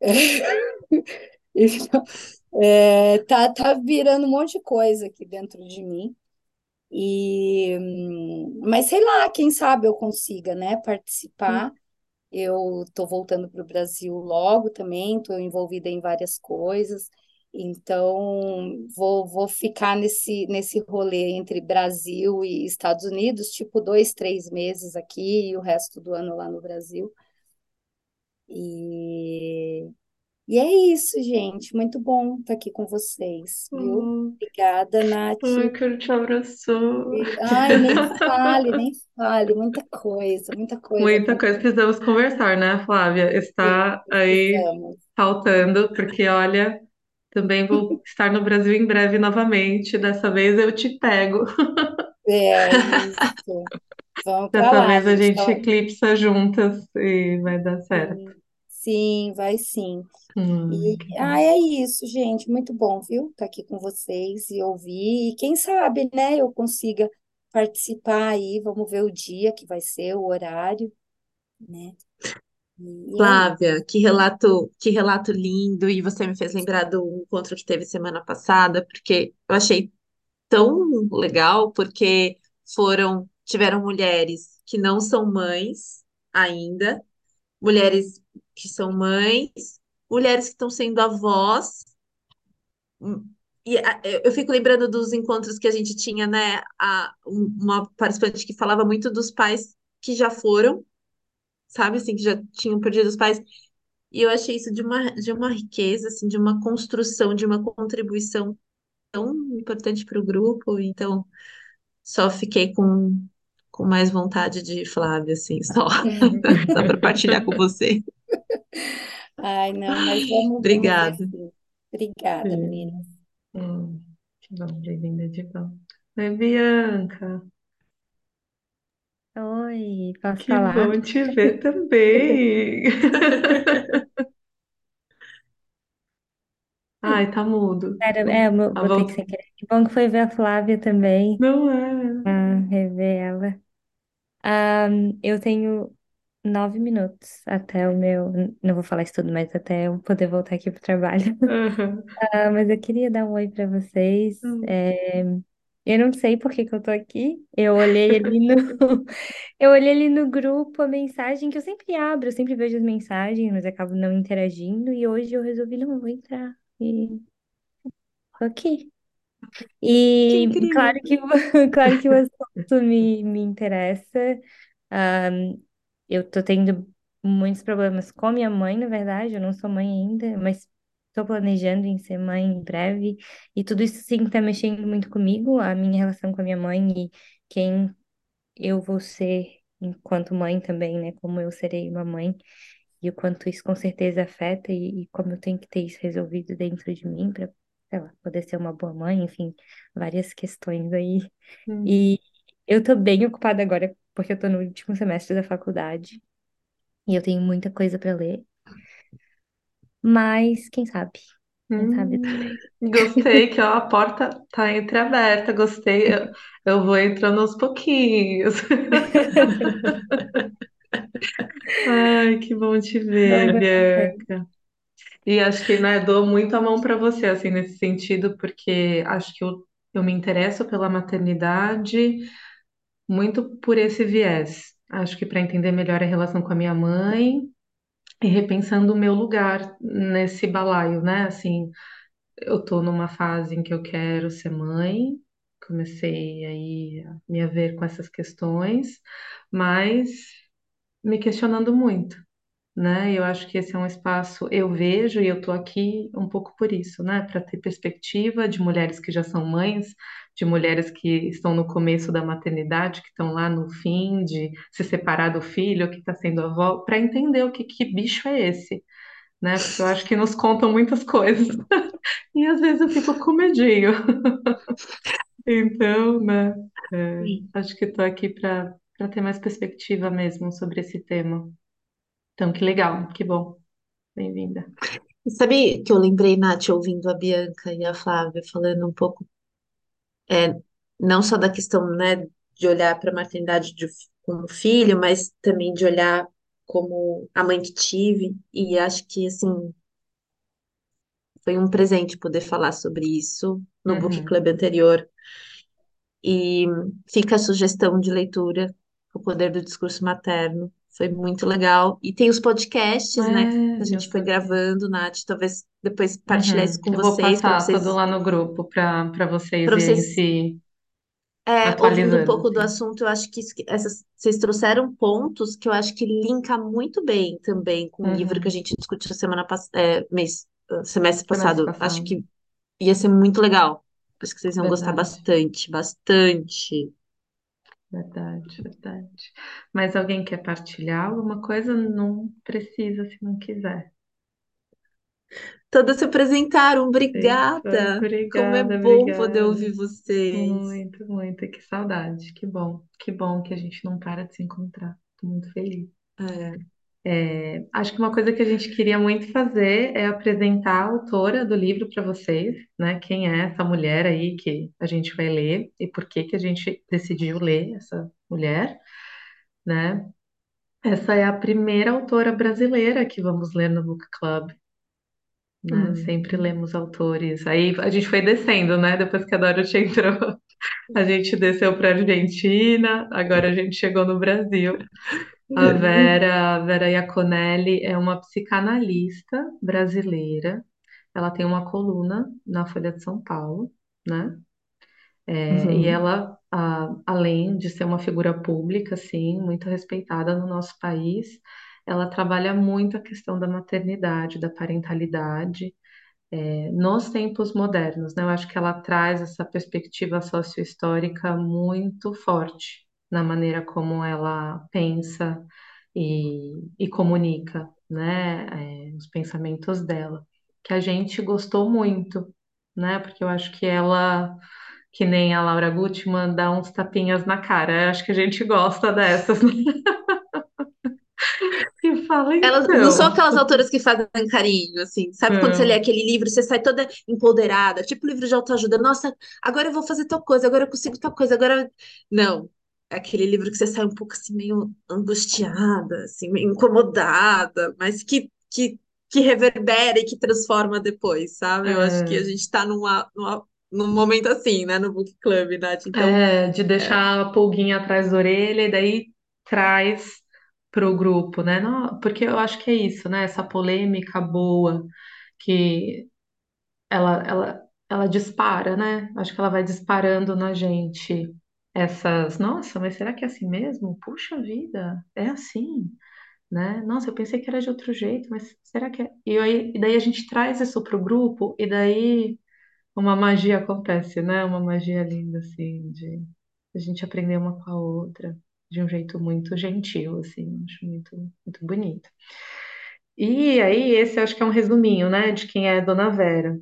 Então, é, tá, tá virando um monte de coisa aqui dentro de mim. E, hum, mas sei lá, quem sabe eu consiga, né, hum. participar. Eu tô voltando para o Brasil logo também, estou envolvida em várias coisas. Então, vou, vou ficar nesse, nesse rolê entre Brasil e Estados Unidos, tipo dois, três meses aqui e o resto do ano lá no Brasil. E e é isso, gente. Muito bom estar aqui com vocês, viu? Oh, Obrigada, Nath. ai, quero te abraçar. E- Ai, nem fale, nem fale. Muita coisa, muita coisa Muita coisa precisamos conversar, né, Flávia? Sim, Está aí precisamos. faltando, porque olha, também vou estar no Brasil em breve novamente. Dessa vez eu te pego. É isso. Vamos Dessa lá, vez a gente. gente Ó, eclipsa juntas e vai dar certo. sim, sim, vai sim. Hum, E ah, é isso, gente. Muito bom, viu? Estar aqui com vocês e ouvir. E quem sabe, né, eu consiga participar aí. Vamos ver o dia que vai ser, o horário, né? E é. Flávia, que relato, que relato lindo, e você me fez lembrar do encontro que teve semana passada, porque eu achei tão legal, porque foram, tiveram mulheres que não são mães ainda, mulheres que são mães, mulheres que estão sendo avós, e eu fico lembrando dos encontros que a gente tinha, né? A, um- uma participante que falava muito dos pais que já foram, sabe, assim, que já tinham perdido os pais. E eu achei isso de uma, de uma riqueza, assim, de uma construção, de uma contribuição tão importante para o grupo. Então, só fiquei com, com mais vontade de Flávia, assim, só, só para partilhar com você. Ai, não, mas vamos, Obrigada. Obrigada, menina. Sim. Hum, que bom, bem-vinda de volta. Oi, Bianca. Oi, posso Que falar? bom te ver também. Ai, tá mudo. Sério, é, eu Ah, botei que voltou. sem querer. Que bom que foi ver a Flávia também, Não é. ah, rever ela. Ah, eu tenho nove minutos até o meu. Não vou falar isso tudo, mas até eu poder voltar aqui pro trabalho. Ah, mas eu queria dar um oi para vocês. Hum. É, eu não sei por que que eu tô aqui. Eu olhei ali no, eu olhei ali no grupo a mensagem que eu sempre abro, eu sempre vejo as mensagens, mas acabo não interagindo. E hoje eu resolvi, não, vou entrar. E tô aqui. E claro que, claro que o assunto me, me interessa. Ahn, eu tô tendo muitos problemas com minha mãe, na verdade. Eu não sou mãe ainda, mas estou planejando em ser mãe em breve. E tudo isso sim está mexendo muito comigo, a minha relação com a minha mãe e quem eu vou ser enquanto mãe também, né? Como eu serei uma mãe. E o quanto isso com certeza afeta e, e como eu tenho que ter isso resolvido dentro de mim para, sei lá, poder ser uma boa mãe, enfim, várias questões aí. Hum. E eu tô bem ocupada agora porque eu tô no último semestre da faculdade e eu tenho muita coisa para ler, mas quem sabe? Quem sabe também. Hum, gostei que ó, a porta tá entreaberta, gostei. Eu, eu vou entrando aos pouquinhos. Ai, que bom te ver. Bianca. E acho que, né, dou muito a mão para você, assim, nesse sentido, porque acho que eu, eu me interesso pela maternidade muito por esse viés. Acho que para entender melhor a relação com a minha mãe e repensando o meu lugar nesse balaio, né? Assim, eu tô numa fase em que eu quero ser mãe, comecei aí a me haver com essas questões, mas me questionando muito né? Eu acho que esse é um espaço, eu vejo e eu tô aqui um pouco por isso, né? Para ter perspectiva de mulheres que já são mães, de mulheres que estão no começo da maternidade, que estão lá no fim de se separar do filho, que está sendo avó, para entender o que, que bicho é esse, né? Porque eu acho que nos contam muitas coisas e às vezes eu fico com medinho. Então, né? é, acho que estou aqui para ter mais perspectiva mesmo sobre esse tema. Então, que legal, que bom. Bem-vinda. E sabe que eu lembrei, Nath, ouvindo a Bianca e a Flávia falando um pouco, é, não só da questão, né, de olhar para a maternidade de, como filho, mas também de olhar como a mãe que tive. E acho que, assim, foi um presente poder falar sobre isso no Book Uhum. Club anterior. E fica a sugestão de leitura, O Poder do Discurso Materno. Foi muito legal. E tem os podcasts, né, que É, a eu gente foi gravando, Nath. Talvez depois partilhar isso Uhum. com Eu vou vocês, para passar tudo vocês, lá no grupo para vocês irem vocês se é, ouvindo um pouco do assim. assunto, eu acho que isso- essas, vocês trouxeram pontos que eu acho que linka muito bem também com o livro que a Uhum. gente discutiu semana passada, mês, ah, semestre Semestre passado. Acho passado. que ia ser muito legal. Acho que vocês iam gostar Verdade, bastante, bastante. Verdade, verdade. Mas alguém quer partilhar alguma coisa? Não precisa se não quiser. Todas se apresentaram, obrigada. Como é obrigada, bom poder obrigada. ouvir vocês. Muito, muito. Que saudade. Que bom. Que bom que a gente não para de se encontrar. Tô muito feliz. É, É, acho que uma coisa que a gente queria muito fazer é apresentar a autora do livro para vocês, né? Quem é essa mulher aí que a gente vai ler e por que que a gente decidiu ler essa mulher, né? Essa é a primeira autora brasileira que vamos ler no Book Club, né? hum. Sempre lemos autores. Aí a gente foi descendo, né? Depois que a Dorothy entrou, a gente desceu para Argentina, agora a gente chegou no Brasil. A Vera, a Vera Iaconelli é uma psicanalista brasileira. Ela tem uma coluna na Folha de São Paulo, né? É, e Uhum. ela, a- além de ser uma figura pública, assim, muito respeitada no nosso país, ela trabalha muito a questão da maternidade, da parentalidade, é, nos tempos modernos, né? Eu acho que ela traz essa perspectiva sociohistórica muito forte na maneira como ela pensa e, e comunica, né? É, os pensamentos dela, que a gente gostou muito, né? Porque eu acho que ela, que nem a Laura Gutmann, dá uns tapinhas na cara. Eu acho que a gente gosta dessas, né? Fala, Elas não são então. aquelas autoras que fazem carinho, assim. Sabe quando você lê Não, aquele livro, você sai toda empoderada, tipo livro de autoajuda. Nossa, agora eu vou fazer tal coisa, agora eu consigo tal coisa, agora. Não. É aquele livro que você sai um pouco assim, meio angustiada, assim, meio incomodada, mas que, que, que reverbera e que transforma depois, sabe? Eu acho que a é, gente tá numa, numa, num momento assim, né, no Book Club, Nath. Então, É, de é, deixar a pulguinha atrás da orelha e daí traz pro grupo, né? Não, porque eu acho que é isso, né? Essa polêmica boa que ela, ela, ela dispara, né? Acho que ela vai disparando na gente essas, nossa, mas será que é assim mesmo? Puxa vida, é assim, né? Nossa, eu pensei que era de outro jeito, mas será que é? E aí, e daí a gente traz isso pro grupo e daí uma magia acontece, né? Uma magia linda, assim, de a gente aprender uma com a outra de um jeito muito gentil, assim, acho muito, muito bonito. E aí, esse acho que é um resuminho, né, de quem é Dona Vera,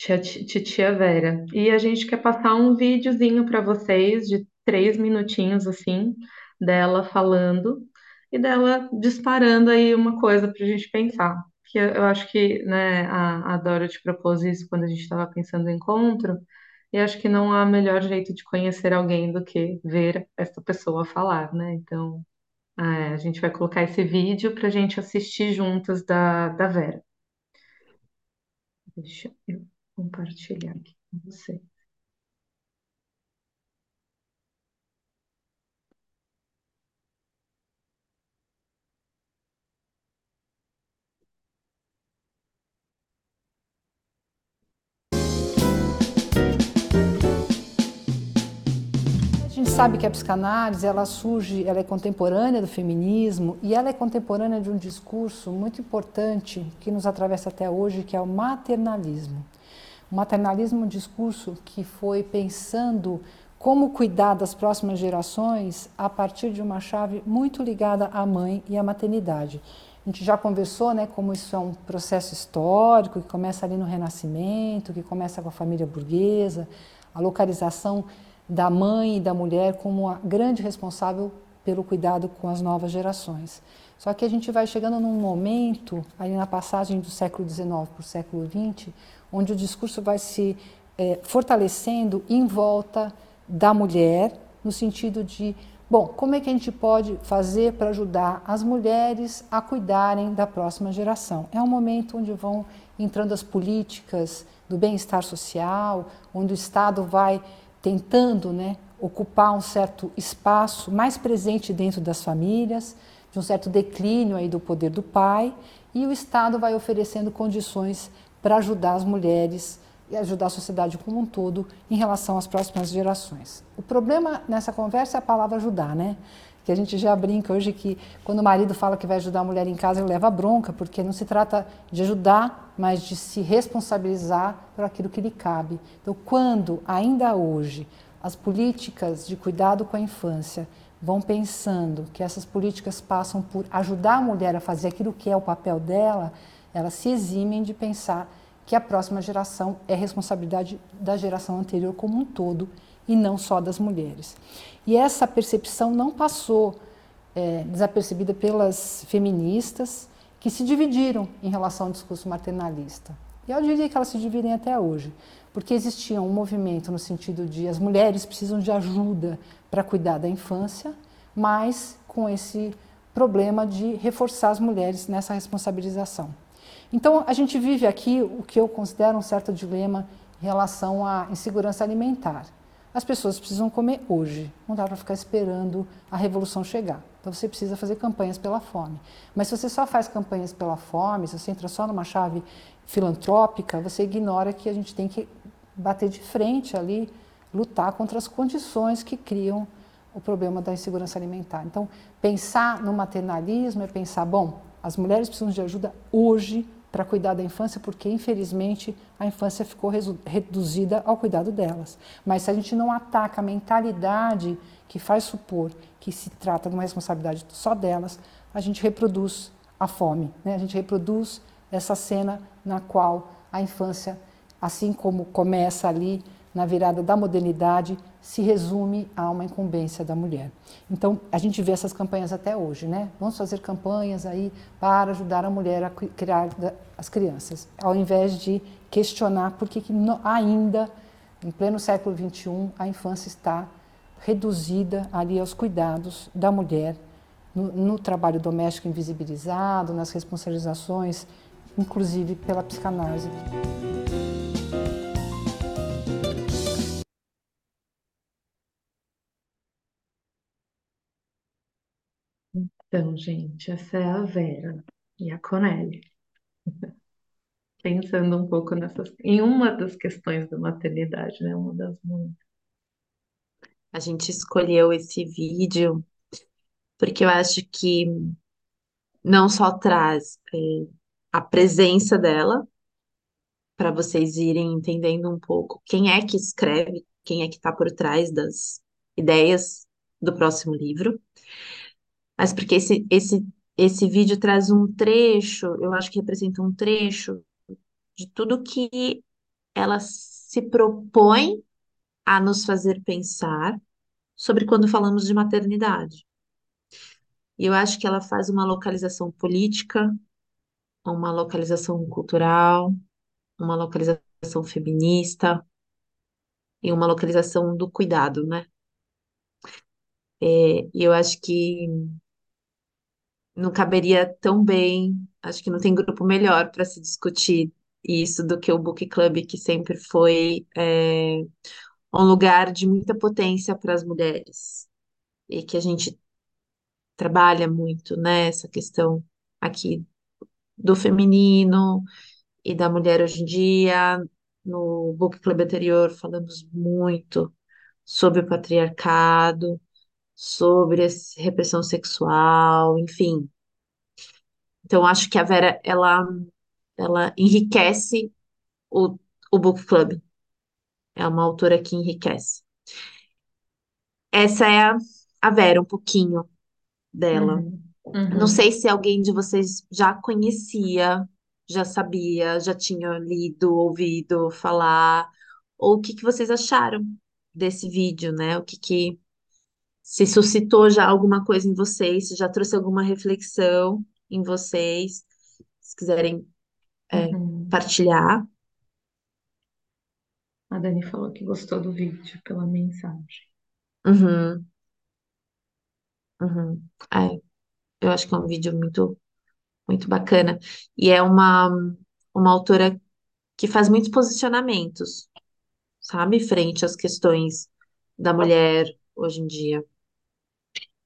titia Vera. E a gente quer passar um videozinho para vocês de três minutinhos, assim, dela falando e dela disparando aí uma coisa para a gente pensar, que eu, acho que, né, a, a te propôs isso quando a gente estava pensando no encontro, e acho que não há melhor jeito de conhecer alguém do que ver esta pessoa falar, né? Então, é, a gente vai colocar esse vídeo para a gente assistir juntas da, da Vera. Deixa eu compartilhar aqui com você. Sabe que a psicanálise ela surge, ela é contemporânea do feminismo e ela é contemporânea de um discurso muito importante que nos atravessa até hoje, que é o maternalismo. O maternalismo é um discurso que foi pensando como cuidar das próximas gerações a partir de uma chave muito ligada à mãe e à maternidade. A gente já conversou, né, como isso é um processo histórico que começa ali no Renascimento, que começa com a família burguesa, a localização da mãe e da mulher como a grande responsável pelo cuidado com as novas gerações. Só que a gente vai chegando num momento, ali na passagem do século XIX para o século XX, onde o discurso vai se é, fortalecendo em volta da mulher, no sentido de, bom, como é que a gente pode fazer para ajudar as mulheres a cuidarem da próxima geração? É um momento onde vão entrando as políticas do bem-estar social, onde o Estado vai tentando né, ocupar um certo espaço mais presente dentro das famílias, de um certo declínio aí do poder do pai, e o Estado vai oferecendo condições para ajudar as mulheres e ajudar a sociedade como um todo em relação às próximas gerações. O problema nessa conversa é a palavra ajudar, né? Que a gente já brinca hoje que quando o marido fala que vai ajudar a mulher em casa, ele leva bronca, porque não se trata de ajudar, mas de se responsabilizar por aquilo que lhe cabe. Então, quando ainda hoje as políticas de cuidado com a infância vão pensando que essas políticas passam por ajudar a mulher a fazer aquilo que é o papel dela, elas se eximem de pensar que a próxima geração é responsabilidade da geração anterior como um todo e não só das mulheres. E essa percepção não passou é, desapercebida pelas feministas que se dividiram em relação ao discurso maternalista. E eu diria que elas se dividem até hoje, porque existia um movimento no sentido de as mulheres precisam de ajuda para cuidar da infância, mas com esse problema de reforçar as mulheres nessa responsabilização. Então, a gente vive aqui o que eu considero um certo dilema em relação à insegurança alimentar. As pessoas precisam comer hoje, não dá para ficar esperando a revolução chegar. Então você precisa fazer campanhas pela fome. Mas se você só faz campanhas pela fome, se você entra só numa chave filantrópica, você ignora que a gente tem que bater de frente ali, lutar contra as condições que criam o problema da insegurança alimentar. Então, pensar no maternalismo é pensar, bom, as mulheres precisam de ajuda hoje para cuidar da infância, porque infelizmente a infância ficou reduzida ao cuidado delas. Mas se a gente não ataca a mentalidade que faz supor que se trata de uma responsabilidade só delas, a gente reproduz a fome, né? a gente reproduz essa cena na qual a infância, assim como começa ali na virada da modernidade, se resume a uma incumbência da mulher. Então, a gente vê essas campanhas até hoje, né? Vamos fazer campanhas aí para ajudar a mulher a criar as crianças, ao invés de questionar por que ainda, em pleno século XXI, a infância está reduzida ali aos cuidados da mulher, no, no trabalho doméstico invisibilizado, nas responsabilizações, inclusive pela psicanálise. Então, gente, essa é a Vera e a Conelli. Pensando um pouco nessas, em uma das questões da maternidade, né? Uma das muitas. A gente escolheu esse vídeo porque eu acho que não só traz é, a presença dela, para vocês irem entendendo um pouco quem é que escreve, quem é que está por trás das ideias do próximo livro, mas porque esse, esse, esse vídeo traz um trecho, eu acho que representa um trecho de tudo que ela se propõe a nos fazer pensar sobre quando falamos de maternidade. E eu acho que ela faz uma localização política uma localização cultural, uma localização feminista e uma localização do cuidado, né? É, eu acho que não caberia tão bem, acho que não tem grupo melhor para se discutir isso do que o Book Club, que sempre foi é, um lugar de muita potência para as mulheres. E que a gente trabalha muito, né, questão aqui do feminino e da mulher hoje em dia. No Book Club anterior falamos muito sobre o patriarcado, sobre repressão sexual, enfim. Então, acho que a Vera, ela, ela enriquece o, o Book Club. É uma autora que enriquece. Essa é a, a Vera, um pouquinho dela. Uhum, Não uhum. sei se alguém de vocês já conhecia, já sabia, já tinha lido, ouvido falar, ou o que que vocês acharam desse vídeo, né? O que que se suscitou já alguma coisa em vocês, se já trouxe alguma reflexão em vocês, se quiserem é, Uhum. partilhar. A Dani falou que gostou do vídeo pela mensagem. Uhum, uhum. É, eu acho que é um vídeo muito, muito bacana. E é uma, uma autora que faz muitos posicionamentos, sabe, frente às questões da mulher hoje em dia.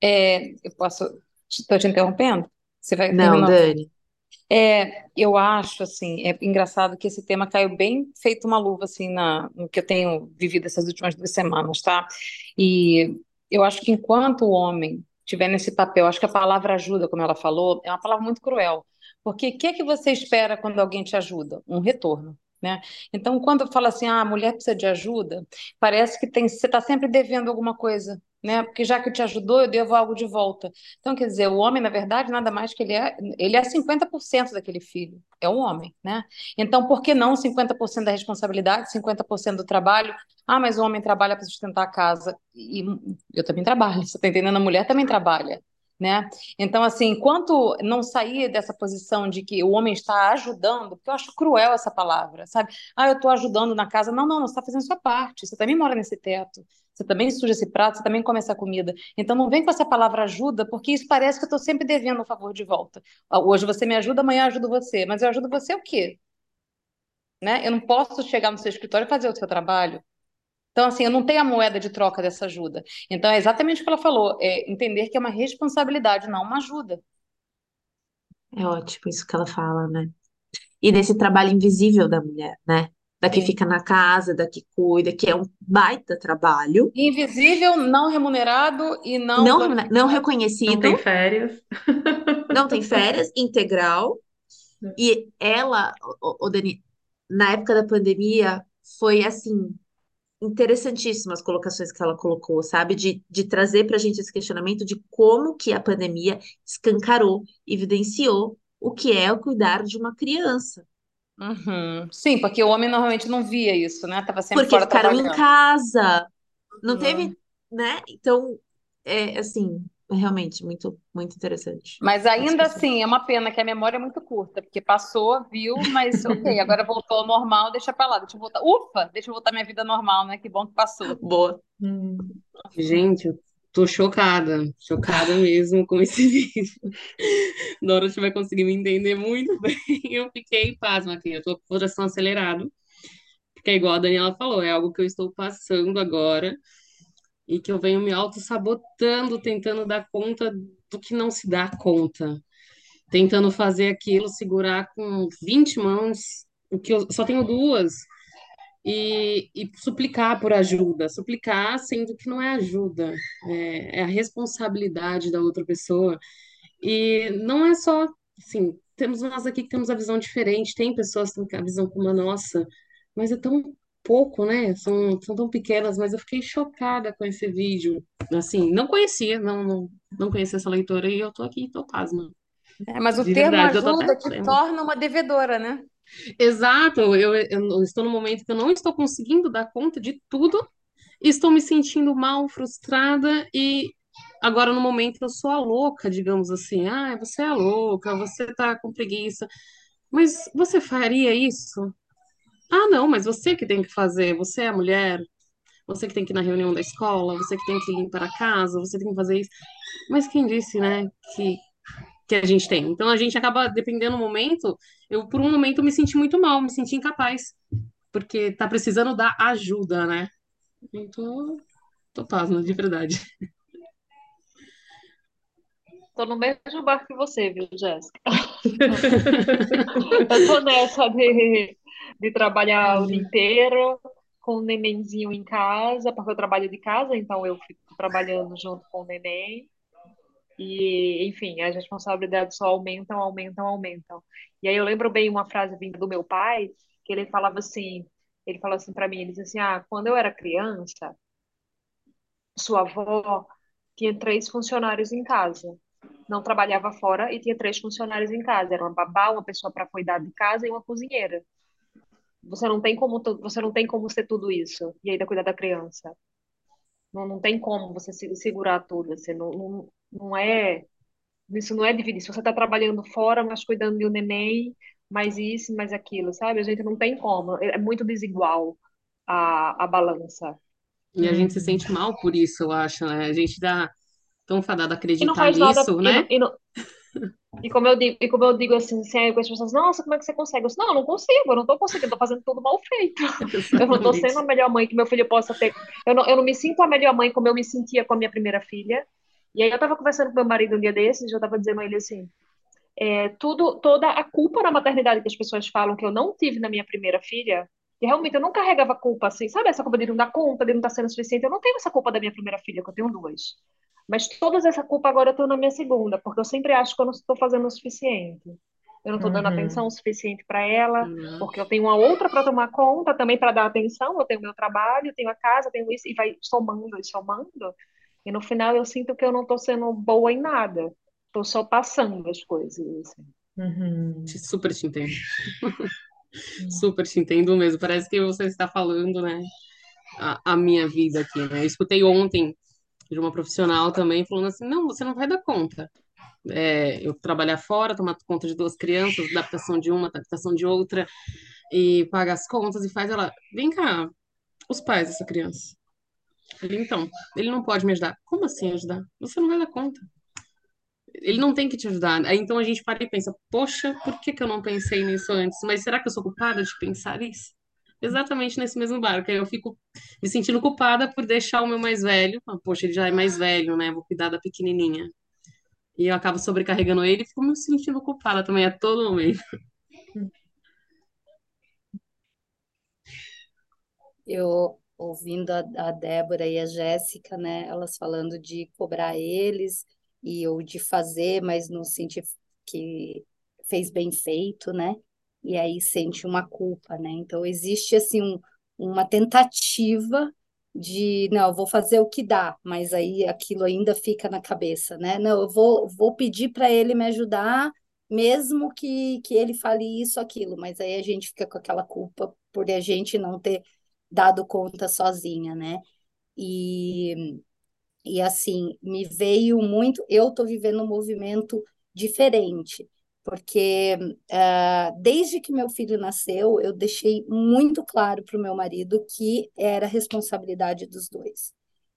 É, eu posso. Estou te interrompendo? Você vai Não, terminar? Dani. É, eu acho assim, é engraçado que esse tema caiu bem feito uma luva assim na, no que eu tenho vivido essas últimas duas semanas, tá? E eu acho que enquanto o homem tiver nesse papel, acho que a palavra ajuda, como ela falou, é uma palavra muito cruel. Porque o que é que você espera quando alguém te ajuda? Um retorno. Né? Então, quando fala assim, ah, a mulher precisa de ajuda, parece que tem, você está sempre devendo alguma coisa, né? Porque já que te ajudou, eu devo algo de volta. Então, quer dizer, o homem, na verdade, nada mais que ele é, ele é 50% daquele filho, é o homem, né? Então, por que não 50% da responsabilidade, 50% do trabalho? Ah, mas o homem trabalha para sustentar a casa. E eu também trabalho, você está entendendo? A mulher também trabalha. Né? Então, assim, enquanto não sair dessa posição de que o homem está ajudando, porque eu acho cruel essa palavra, sabe? Ah, eu estou ajudando na casa. Não, não, você está fazendo sua parte. Você também mora nesse teto. Você também suja esse prato, você também come essa comida. Então não vem com essa palavra ajuda, porque isso parece que eu estou sempre devendo um favor de volta. Ah, Hoje você me ajuda, amanhã eu ajudo você. Mas eu ajudo você o quê? Né? Eu não posso chegar no seu escritório e fazer o seu trabalho. Então, assim, eu não tenho a moeda de troca dessa ajuda. Então, é exatamente o que ela falou, é entender que é uma responsabilidade, não uma ajuda. É ótimo isso que ela fala, né? E desse trabalho invisível da mulher, né? Da que Sim. fica na casa, da que cuida, que é um baita trabalho, Invisível, não remunerado e não não, não glorificado. Não reconhecido, tem férias. não tem férias, integral. E ela, o, Dani, na época da pandemia, foi assim, interessantíssimas as colocações que ela colocou, sabe? De, de trazer pra gente esse questionamento de como que a pandemia escancarou, evidenciou o que é o cuidar de uma criança. Uhum. Sim, porque o homem normalmente não via isso, né? Tava sempre Porque fora ficaram em trabalhando. casa, não Uhum. teve, né? Então, é assim, é realmente muito, muito interessante. Mas essa ainda assim, é uma pena que a memória é muito curta, porque passou, viu, mas ok, agora voltou ao normal, deixa pra lá, deixa eu voltar. Ufa, deixa eu voltar à minha vida normal, né? Que bom que passou. Boa. Hum. Gente, tô chocada, chocada mesmo com esse vídeo. Dorothy vai conseguir me entender muito bem. Eu fiquei pasma aqui, eu tô com o coração acelerado, porque é igual a Daniela falou, é algo que eu estou passando agora e que eu venho me auto-sabotando, tentando dar conta do que não se dá conta. Tentando fazer aquilo, segurar com 20 mãos, o que eu só tenho duas, e, e suplicar por ajuda, suplicar sendo que não é ajuda, é, é a responsabilidade da outra pessoa. E não é só, assim, temos nós aqui que temos a visão diferente, tem pessoas que têm a visão como a nossa, mas é tão pouco, né? São, são tão pequenas, mas eu fiquei chocada com esse vídeo. Assim, não conhecia, não, não, não conhecia essa leitora e eu tô aqui, tô pasma. É, mas o De termo verdade, ajuda te tremendo. torna uma devedora, né? Exato, eu, eu estou no momento que eu não estou conseguindo dar conta de tudo, estou me sentindo mal, frustrada, e agora no momento eu sou a louca, digamos assim. Ah, você é louca, você tá com preguiça. Mas você faria isso? Ah, não, mas você que tem que fazer, você é a mulher, você que tem que ir na reunião da escola, você que tem que limpar a casa, você tem que fazer isso. Mas quem disse, né, que, que a gente tem? Então a gente acaba, dependendo do momento, eu por um momento me senti muito mal, me senti incapaz, porque tá precisando da ajuda, né? Então, tô pasma, de verdade. Tô no mesmo barco que você, viu, Jéssica? Eu tô nessa de, de trabalhar o dia inteiro com o nenenzinho em casa, porque eu trabalho de casa, então eu fico trabalhando junto com o neném. E, enfim, as responsabilidades só aumentam, aumentam, aumentam. E aí eu lembro bem uma frase vinda do meu pai, que ele falava assim, ele falou assim para mim, ele disse assim: "Ah, quando eu era criança, sua avó tinha três funcionários em casa. Não trabalhava fora e tinha três funcionários em casa. Era uma babá, uma pessoa para cuidar de casa e uma cozinheira. Você não tem como, você não tem como ser tudo isso e ainda cuidar da criança. Não, não tem como você se- segurar tudo. Você não, não, não é, isso não é dividir. Se você está trabalhando fora, mas cuidando de um neném, mais isso, mais aquilo, sabe? A gente não tem como. É é muito desigual a, a balança. E a gente se sente mal por isso, eu acho, né? A gente dá tão fadado a E acreditar nada, nisso, e, né? não, e, não, E como eu digo, e como eu digo assim, assim, aí as pessoas, nossa, como é que você consegue? Eu disse, não, eu não consigo, eu não estou conseguindo, estou fazendo tudo mal feito. Eu não estou sendo a melhor mãe que meu filho possa ter. Eu não, eu não me sinto a melhor mãe como eu me sentia com a minha primeira filha. E aí eu estava conversando com meu marido um dia desses, eu estava dizendo a ele assim, é, tudo, toda a culpa na maternidade que as pessoas falam que eu não tive na minha primeira filha, que realmente eu não carregava culpa assim, sabe essa culpa de não dar conta, de não estar sendo suficiente, eu não tenho essa culpa da minha primeira filha, que eu tenho duas. Mas toda essa culpa agora eu tenho na minha segunda, porque eu sempre acho que eu não estou fazendo o suficiente. Eu não estou dando atenção Uhum. o suficiente para ela, Exato. porque eu tenho uma outra para tomar conta, também para dar atenção. Eu tenho meu trabalho, eu tenho a casa, eu tenho isso, e vai somando e somando. E no final eu sinto que eu não estou sendo boa em nada. Estou só passando as coisas. assim. Uhum. Super te entendo. Super te entendo mesmo. Parece que você está falando, né, a, a minha vida aqui, né? Eu escutei ontem de uma profissional também falando assim, não, você não vai dar conta. É, eu trabalhar fora, tomar conta de duas crianças, adaptação de uma, adaptação de outra, e paga as contas e faz ela, vem cá, os pais dessa criança. Então, ele não pode me ajudar. Como assim ajudar? Você não vai dar conta. Ele não tem que te ajudar. Aí então a gente para e pensa, poxa, por que que eu não pensei nisso antes? Mas será que eu sou culpada de pensar isso? Exatamente nesse mesmo barco. Aí eu fico me sentindo culpada por deixar o meu mais velho. Poxa, ele já é mais velho, né? Vou cuidar da pequenininha. E eu acabo sobrecarregando ele e fico me sentindo culpada também a todo momento. Eu ouvindo a, a Débora e a Jéssica, né, elas falando de cobrar eles e ou de fazer, mas não sentir que fez bem feito, né? E aí sente uma culpa, né? Então existe assim um, uma tentativa de, não, eu vou fazer o que dá, mas aí aquilo ainda fica na cabeça, né? Não, eu vou, vou pedir para ele me ajudar, mesmo que, que ele fale isso, aquilo, mas aí a gente fica com aquela culpa por a gente não ter dado conta sozinha, né? E, e assim, me veio muito. Eu estou vivendo um movimento diferente, porque uh, desde que meu filho nasceu, eu deixei muito claro para o meu marido que era responsabilidade dos dois.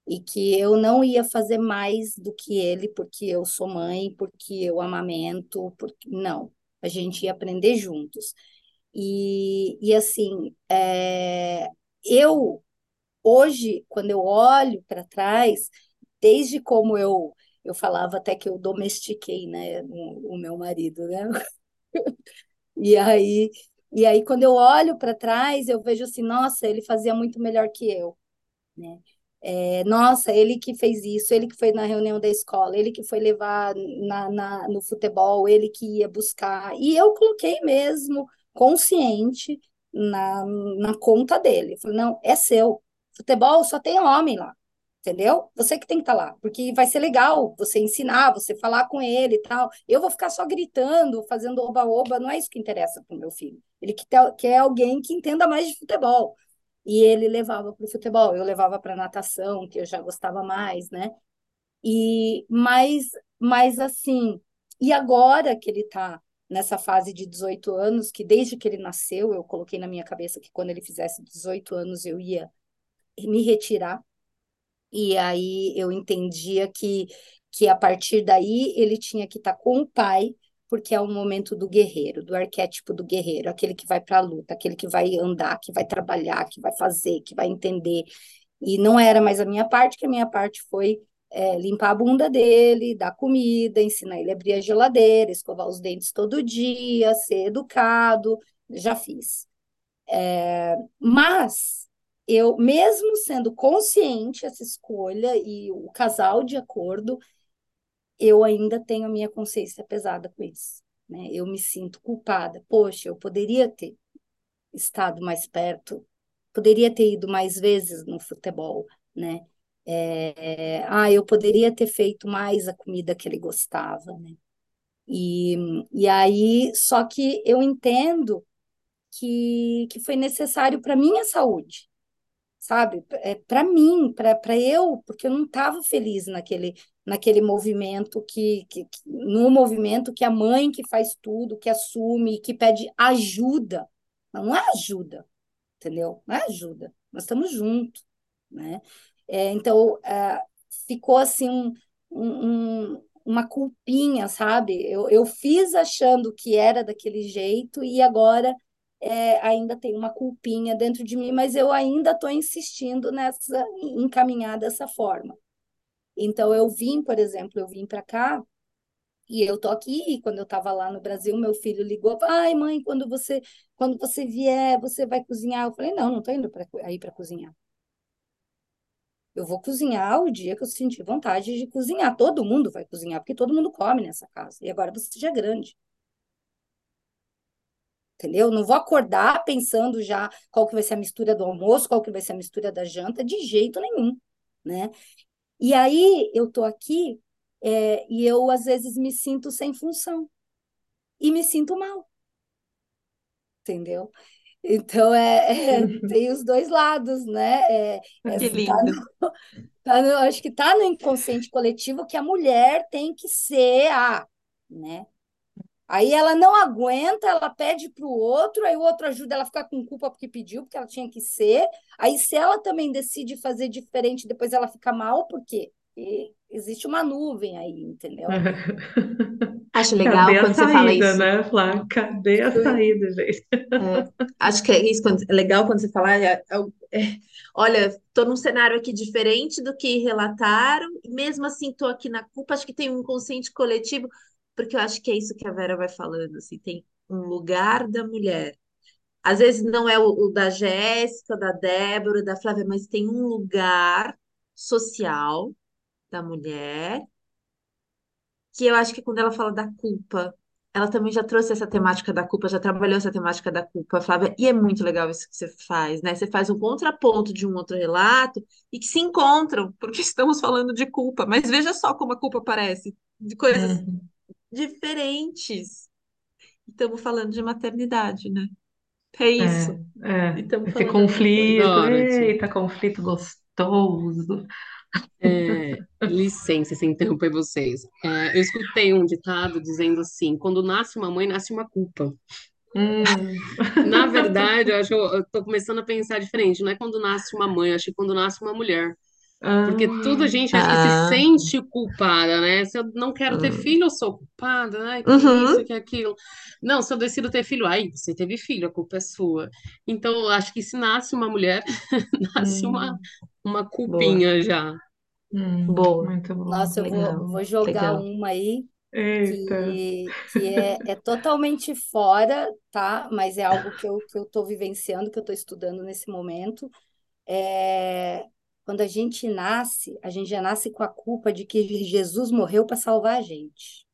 E que eu não ia fazer mais do que ele, porque eu sou mãe, porque eu amamento, porque não, a gente ia aprender juntos. E, e assim, é, eu hoje, quando eu olho para trás, desde como eu eu falava até que eu domestiquei, né, o, meu marido, né? E aí e aí quando eu olho para trás, eu vejo assim, nossa, ele fazia muito melhor que eu, né? É, nossa, ele que fez isso, ele que foi na reunião da escola, ele que foi levar na, na, no futebol, ele que ia buscar. E eu coloquei mesmo, consciente, na, na conta dele. Falei, não, é seu. Futebol só tem homem lá, entendeu? Você que tem que estar lá, porque vai ser legal você ensinar, você falar com ele e tal. Eu vou ficar só gritando, fazendo oba-oba, não é isso que interessa para o meu filho. Ele quer, quer alguém que entenda mais de futebol e ele levava para o futebol, eu levava para natação, que eu já gostava mais, né? E mas, mas assim, e agora que ele está nessa fase de 18 anos, que desde que ele nasceu, eu coloquei na minha cabeça que quando ele fizesse 18 anos eu ia me retirar. E aí eu entendia que, que a partir daí ele tinha que estar com o pai, porque é o momento do guerreiro, do arquétipo do guerreiro, aquele que vai para a luta, aquele que vai andar, que vai trabalhar, que vai fazer, que vai entender. E não era mais a minha parte, que a minha parte foi é, limpar a bunda dele, dar comida, ensinar ele a abrir a geladeira, escovar os dentes todo dia, ser educado, já fiz. É, mas eu, mesmo sendo consciente essa escolha e o casal de acordo, eu ainda tenho a minha consciência pesada com isso. Né? Eu me sinto culpada. Poxa, eu poderia ter estado mais perto, poderia ter ido mais vezes no futebol, né? É, ah, eu poderia ter feito mais a comida que ele gostava, né? E, e aí, só que eu entendo que, que foi necessário para minha saúde, sabe? É, para mim, para eu, porque eu não estava feliz naquele, naquele movimento que, que, que, no movimento que a mãe que faz tudo, que assume, que pede ajuda. Não é ajuda, entendeu? Não é ajuda. Nós estamos juntos, né? É, então, é, ficou assim um, um, uma culpinha, sabe? Eu, eu fiz achando que era daquele jeito e agora é, ainda tem uma culpinha dentro de mim, mas eu ainda estou insistindo nessa, em caminhar dessa forma. Então, eu vim, por exemplo, eu vim para cá e eu tô aqui, e quando eu estava lá no Brasil, meu filho ligou, ai, mãe, quando você quando você vier, você vai cozinhar? Eu falei, não, não estou indo para aí para cozinhar. Eu vou cozinhar o dia que eu sentir vontade de cozinhar. Todo mundo vai cozinhar, porque todo mundo come nessa casa. E agora você já é grande. Entendeu? Não vou acordar pensando já qual que vai ser a mistura do almoço, qual que vai ser a mistura da janta, de jeito nenhum, né? E aí eu tô aqui é, e eu às vezes me sinto sem função e me sinto mal, entendeu? Então, é, é, tem os dois lados, né? É, é, Que tá lindo. no, tá no- acho que está no inconsciente coletivo que a mulher tem que ser a, né? Aí ela não aguenta, ela pede para o outro, aí o outro ajuda ela a ficar com culpa porque pediu, porque ela tinha que ser. Aí, se ela também decide fazer diferente, depois ela fica mal, por quê? Existe uma nuvem aí, entendeu? Acho legal Cadê a quando você fala saída, isso. né, Flá? Cadê a saída, gente? É, acho que é isso, quando- é legal quando você fala, é, é é, olha, estou num cenário aqui diferente do que relataram, e mesmo assim estou aqui na culpa, acho que tem um inconsciente coletivo, porque eu acho que é isso que a Vera vai falando, assim, tem um lugar da mulher. Às vezes não é o, o da Jéssica, da Débora, da Flávia, mas tem um lugar social da mulher que eu acho que quando ela fala da culpa, ela também já trouxe essa temática da culpa, já trabalhou essa temática da culpa, Flávia, e é muito legal isso que você faz, né? Você faz um contraponto de um outro relato e que se encontram, porque estamos falando de culpa, mas veja só como a culpa aparece, de coisas Uhum. diferentes. Estamos falando de maternidade, né? É isso. É, E é. estamos Esse conflito, eita, conflito gostoso. É, licença se interromper vocês. É, eu escutei um ditado dizendo assim: quando nasce uma mãe, nasce uma culpa. Hum. Na verdade, eu acho que eu, tô começando a pensar diferente. Não é quando nasce uma mãe, acho que quando nasce uma mulher. Porque tudo a gente que se Ah, sente culpada, né? Se eu não quero ter hum. filho, eu sou culpada. Ai, que Uhum, isso, que aquilo. Não, se eu decido ter filho, ai, você teve filho, a culpa é sua. Então, eu acho que se nasce uma mulher, nasce uma, Hum. uma boa, culpinha já. Hum. boa, Muito bom. Nossa, eu vou, legal, vou jogar legal. uma aí Eita. que, que é, é totalmente fora, tá? Mas é algo que eu, que eu estou vivenciando, que eu estou estudando nesse momento. É, quando a gente nasce, a gente já nasce com a culpa de que Jesus morreu para salvar a gente,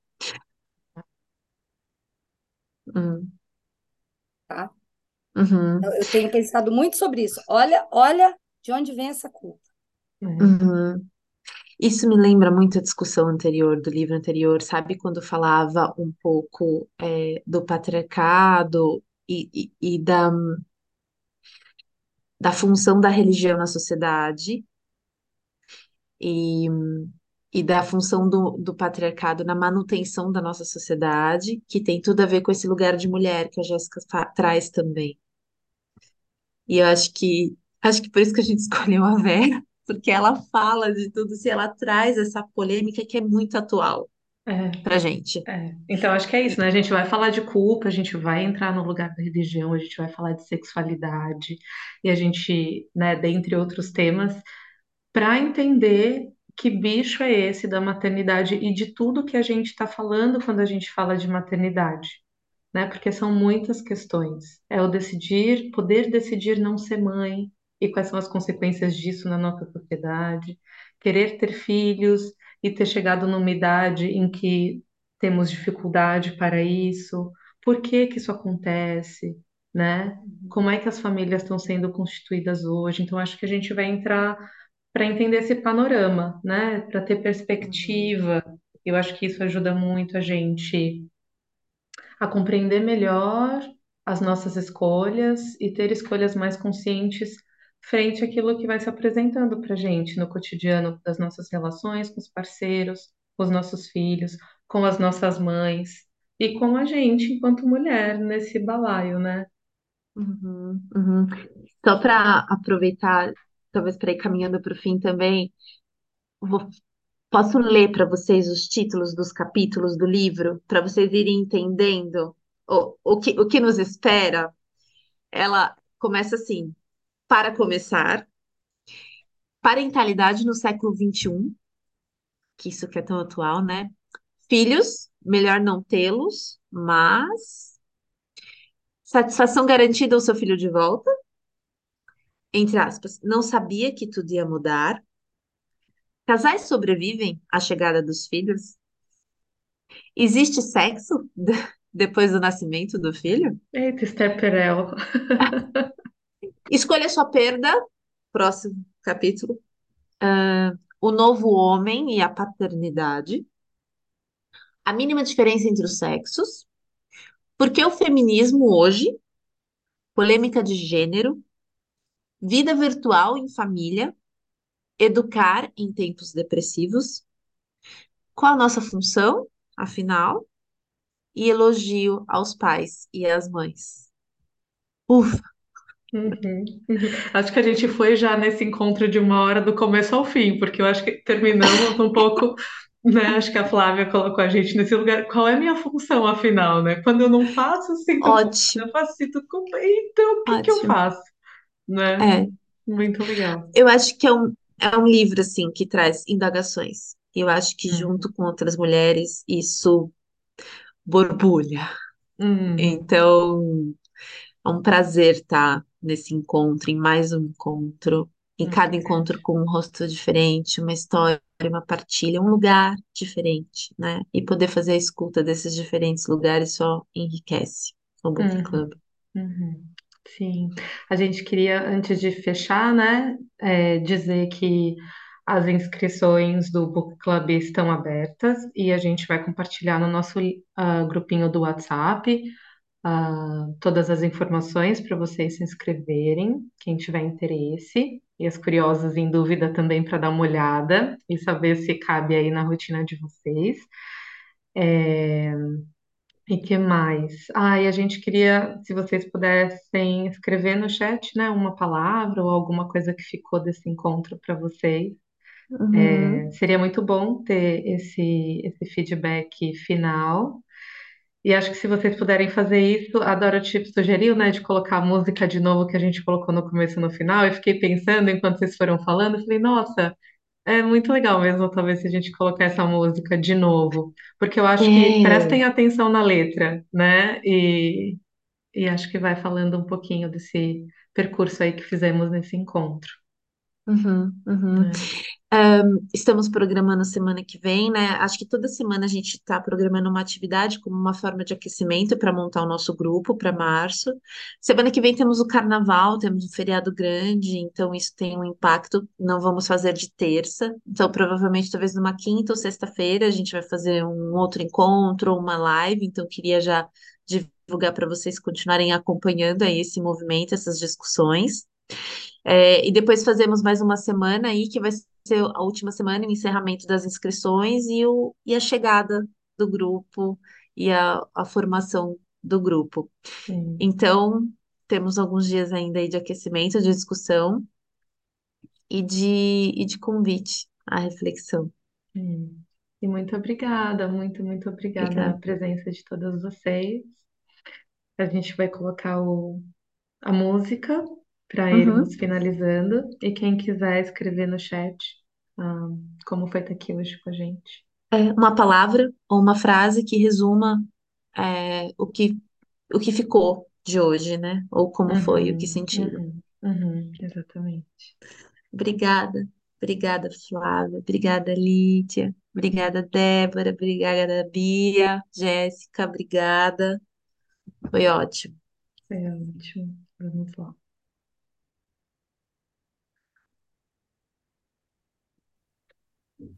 Hum, tá? uhum, Eu, eu tenho pensado muito sobre isso. Olha, olha de onde vem essa culpa. Uhum. Isso me lembra muito a discussão anterior, do livro anterior, sabe? Quando falava um pouco é, do patriarcado e, e, e da, da função da religião na sociedade. E, e da função do, do patriarcado na manutenção da nossa sociedade, que tem tudo a ver com esse lugar de mulher que a Jéssica traz também. E eu acho que acho que por isso que a gente escolheu a Vera, porque ela fala de tudo, se ela traz essa polêmica que é muito atual É, pra gente. é. Então, acho que é isso, né? A gente vai falar de culpa, a gente vai entrar no lugar da religião, a gente vai falar de sexualidade, e a gente, né, dentre outros temas, para entender que bicho é esse da maternidade e de tudo que a gente está falando quando a gente fala de maternidade, né? Porque são muitas questões. É o decidir, poder decidir não ser mãe e quais são as consequências disso na nossa sociedade, querer ter filhos e ter chegado numa idade em que temos dificuldade para isso, por que que isso acontece, né? Como é que as famílias estão sendo constituídas hoje? Então, acho que a gente vai entrar para entender esse panorama, né? Para ter Uhum. perspectiva. Eu acho que isso ajuda muito a gente a compreender melhor as nossas escolhas e ter escolhas mais conscientes frente àquilo que vai se apresentando para gente no cotidiano das nossas relações com os parceiros, com os nossos filhos, com as nossas mães e com a gente enquanto mulher nesse balaio, né? Uhum, uhum. Só para aproveitar, talvez para ir caminhando para o fim também, vou- posso ler para vocês os títulos dos capítulos do livro, para vocês irem entendendo o, o que, o que nos espera? Ela começa assim: para começar, parentalidade no século XXI, que isso que é tão atual, né? Filhos, melhor não tê-los, mas satisfação garantida ao seu filho de volta, entre aspas, não sabia que tudo ia mudar. Casais sobrevivem à chegada dos filhos? Existe sexo de- depois do nascimento do filho? Eita, Esther Perel. Escolha sua perda, próximo capítulo. Ah, o novo homem e a paternidade. A mínima diferença entre os sexos. Por que o feminismo hoje? Polêmica de gênero. Vida virtual em família. Educar em tempos depressivos. Qual a nossa função, afinal? E elogio aos pais e às mães. Ufa, Uhum, uhum. Acho que a gente foi já nesse encontro de uma hora do começo ao fim, porque eu acho que terminamos um pouco, né? Acho que a Flávia colocou a gente nesse lugar. Qual é a minha função, afinal, né? Quando eu não faço, sinto culpa. ótimo, Eu culpa. Então, o que que eu faço, né? É, Muito legal. eu acho que é um, é um livro, assim, que traz indagações. Eu acho que Uhum, junto com outras mulheres, isso borbulha. uhum, Então, é um prazer estar nesse encontro, em mais um encontro, em cada grande. encontro com um rosto diferente, uma história, uma partilha, um lugar diferente, né? E poder fazer a escuta desses diferentes lugares só enriquece o Book Uhum, Club. uhum. Sim, a gente queria, antes de fechar, né, é, dizer que as inscrições do Book Club estão abertas e a gente vai compartilhar no nosso ah, grupinho do WhatsApp ah, todas as informações para vocês se inscreverem, quem tiver interesse, e as curiosas em dúvida também para dar uma olhada e saber se cabe aí na rotina de vocês. É, e que mais? Ah, e a gente queria, se vocês pudessem escrever no chat, né, uma palavra ou alguma coisa que ficou desse encontro para vocês. Uhum. É, seria muito bom ter esse, esse feedback final. E acho que se vocês puderem fazer isso, a Dorothy sugeriu, né, de colocar a música de novo que a gente colocou no começo e no final. Eu fiquei pensando enquanto vocês foram falando, eu falei, nossa, é muito legal mesmo, talvez, se a gente colocar essa música de novo, porque eu acho que É. prestem atenção na letra, né? E, e acho que vai falando um pouquinho desse percurso aí que fizemos nesse encontro, Uhum, uhum. né? Ahn, estamos programando semana que vem, né? Acho que toda semana a gente está programando uma atividade como uma forma de aquecimento para montar o nosso grupo para março. Semana que vem temos o carnaval, temos um feriado grande, então isso tem um impacto. Não vamos fazer de terça, então provavelmente talvez numa quinta ou sexta-feira a gente vai fazer um outro encontro ou uma live. Então queria já divulgar para vocês continuarem acompanhando aí esse movimento, essas discussões. É, e depois fazemos mais uma semana aí que vai ser a última semana, o encerramento das inscrições e, o, e a chegada do grupo e a, a formação do grupo. Sim, Então, temos alguns dias ainda aí de aquecimento, de discussão e de, e de convite à reflexão. sim. E muito obrigada, muito, muito obrigada Obrigada. presença de todas vocês. A gente vai colocar o, a música para irmos Uhum. finalizando. E quem quiser escrever no chat, ah, como foi estar aqui hoje com a gente. É uma palavra ou uma frase que resuma é, o que, o que ficou de hoje, né? Ou como foi, o que Uhum, sentiram. uhum, uhum, exatamente. Obrigada. Obrigada, Flávia. Obrigada, Lídia. Obrigada, Débora. Obrigada, Bia. Jéssica, obrigada. Foi ótimo. Foi ótimo. Vamos lá. Triste, louco mar, será qualificada ela quem recusar. Segue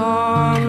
Só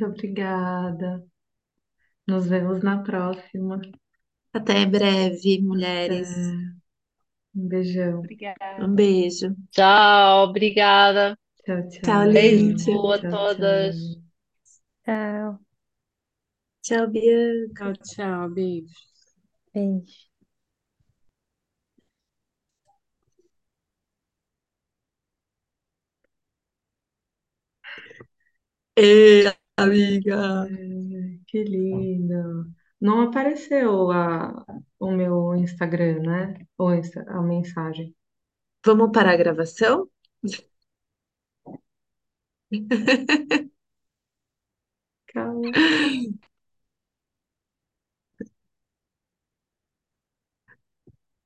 muito obrigada. Nos vemos na próxima. Até breve, Até. mulheres. Um beijão. Um Obrigada. beijo. Tchau, obrigada. Tchau, Tchau, tchau. Beijo Lídia. a Tchau, todas. tchau. Tchau. Tchau, Bianca. Tchau, tchau, beijo. Beijo. Ei, amiga. Ai, Que lindo. Não apareceu a, o meu Instagram, né? Ou Insta- a mensagem. Vamos parar a gravação? Calma.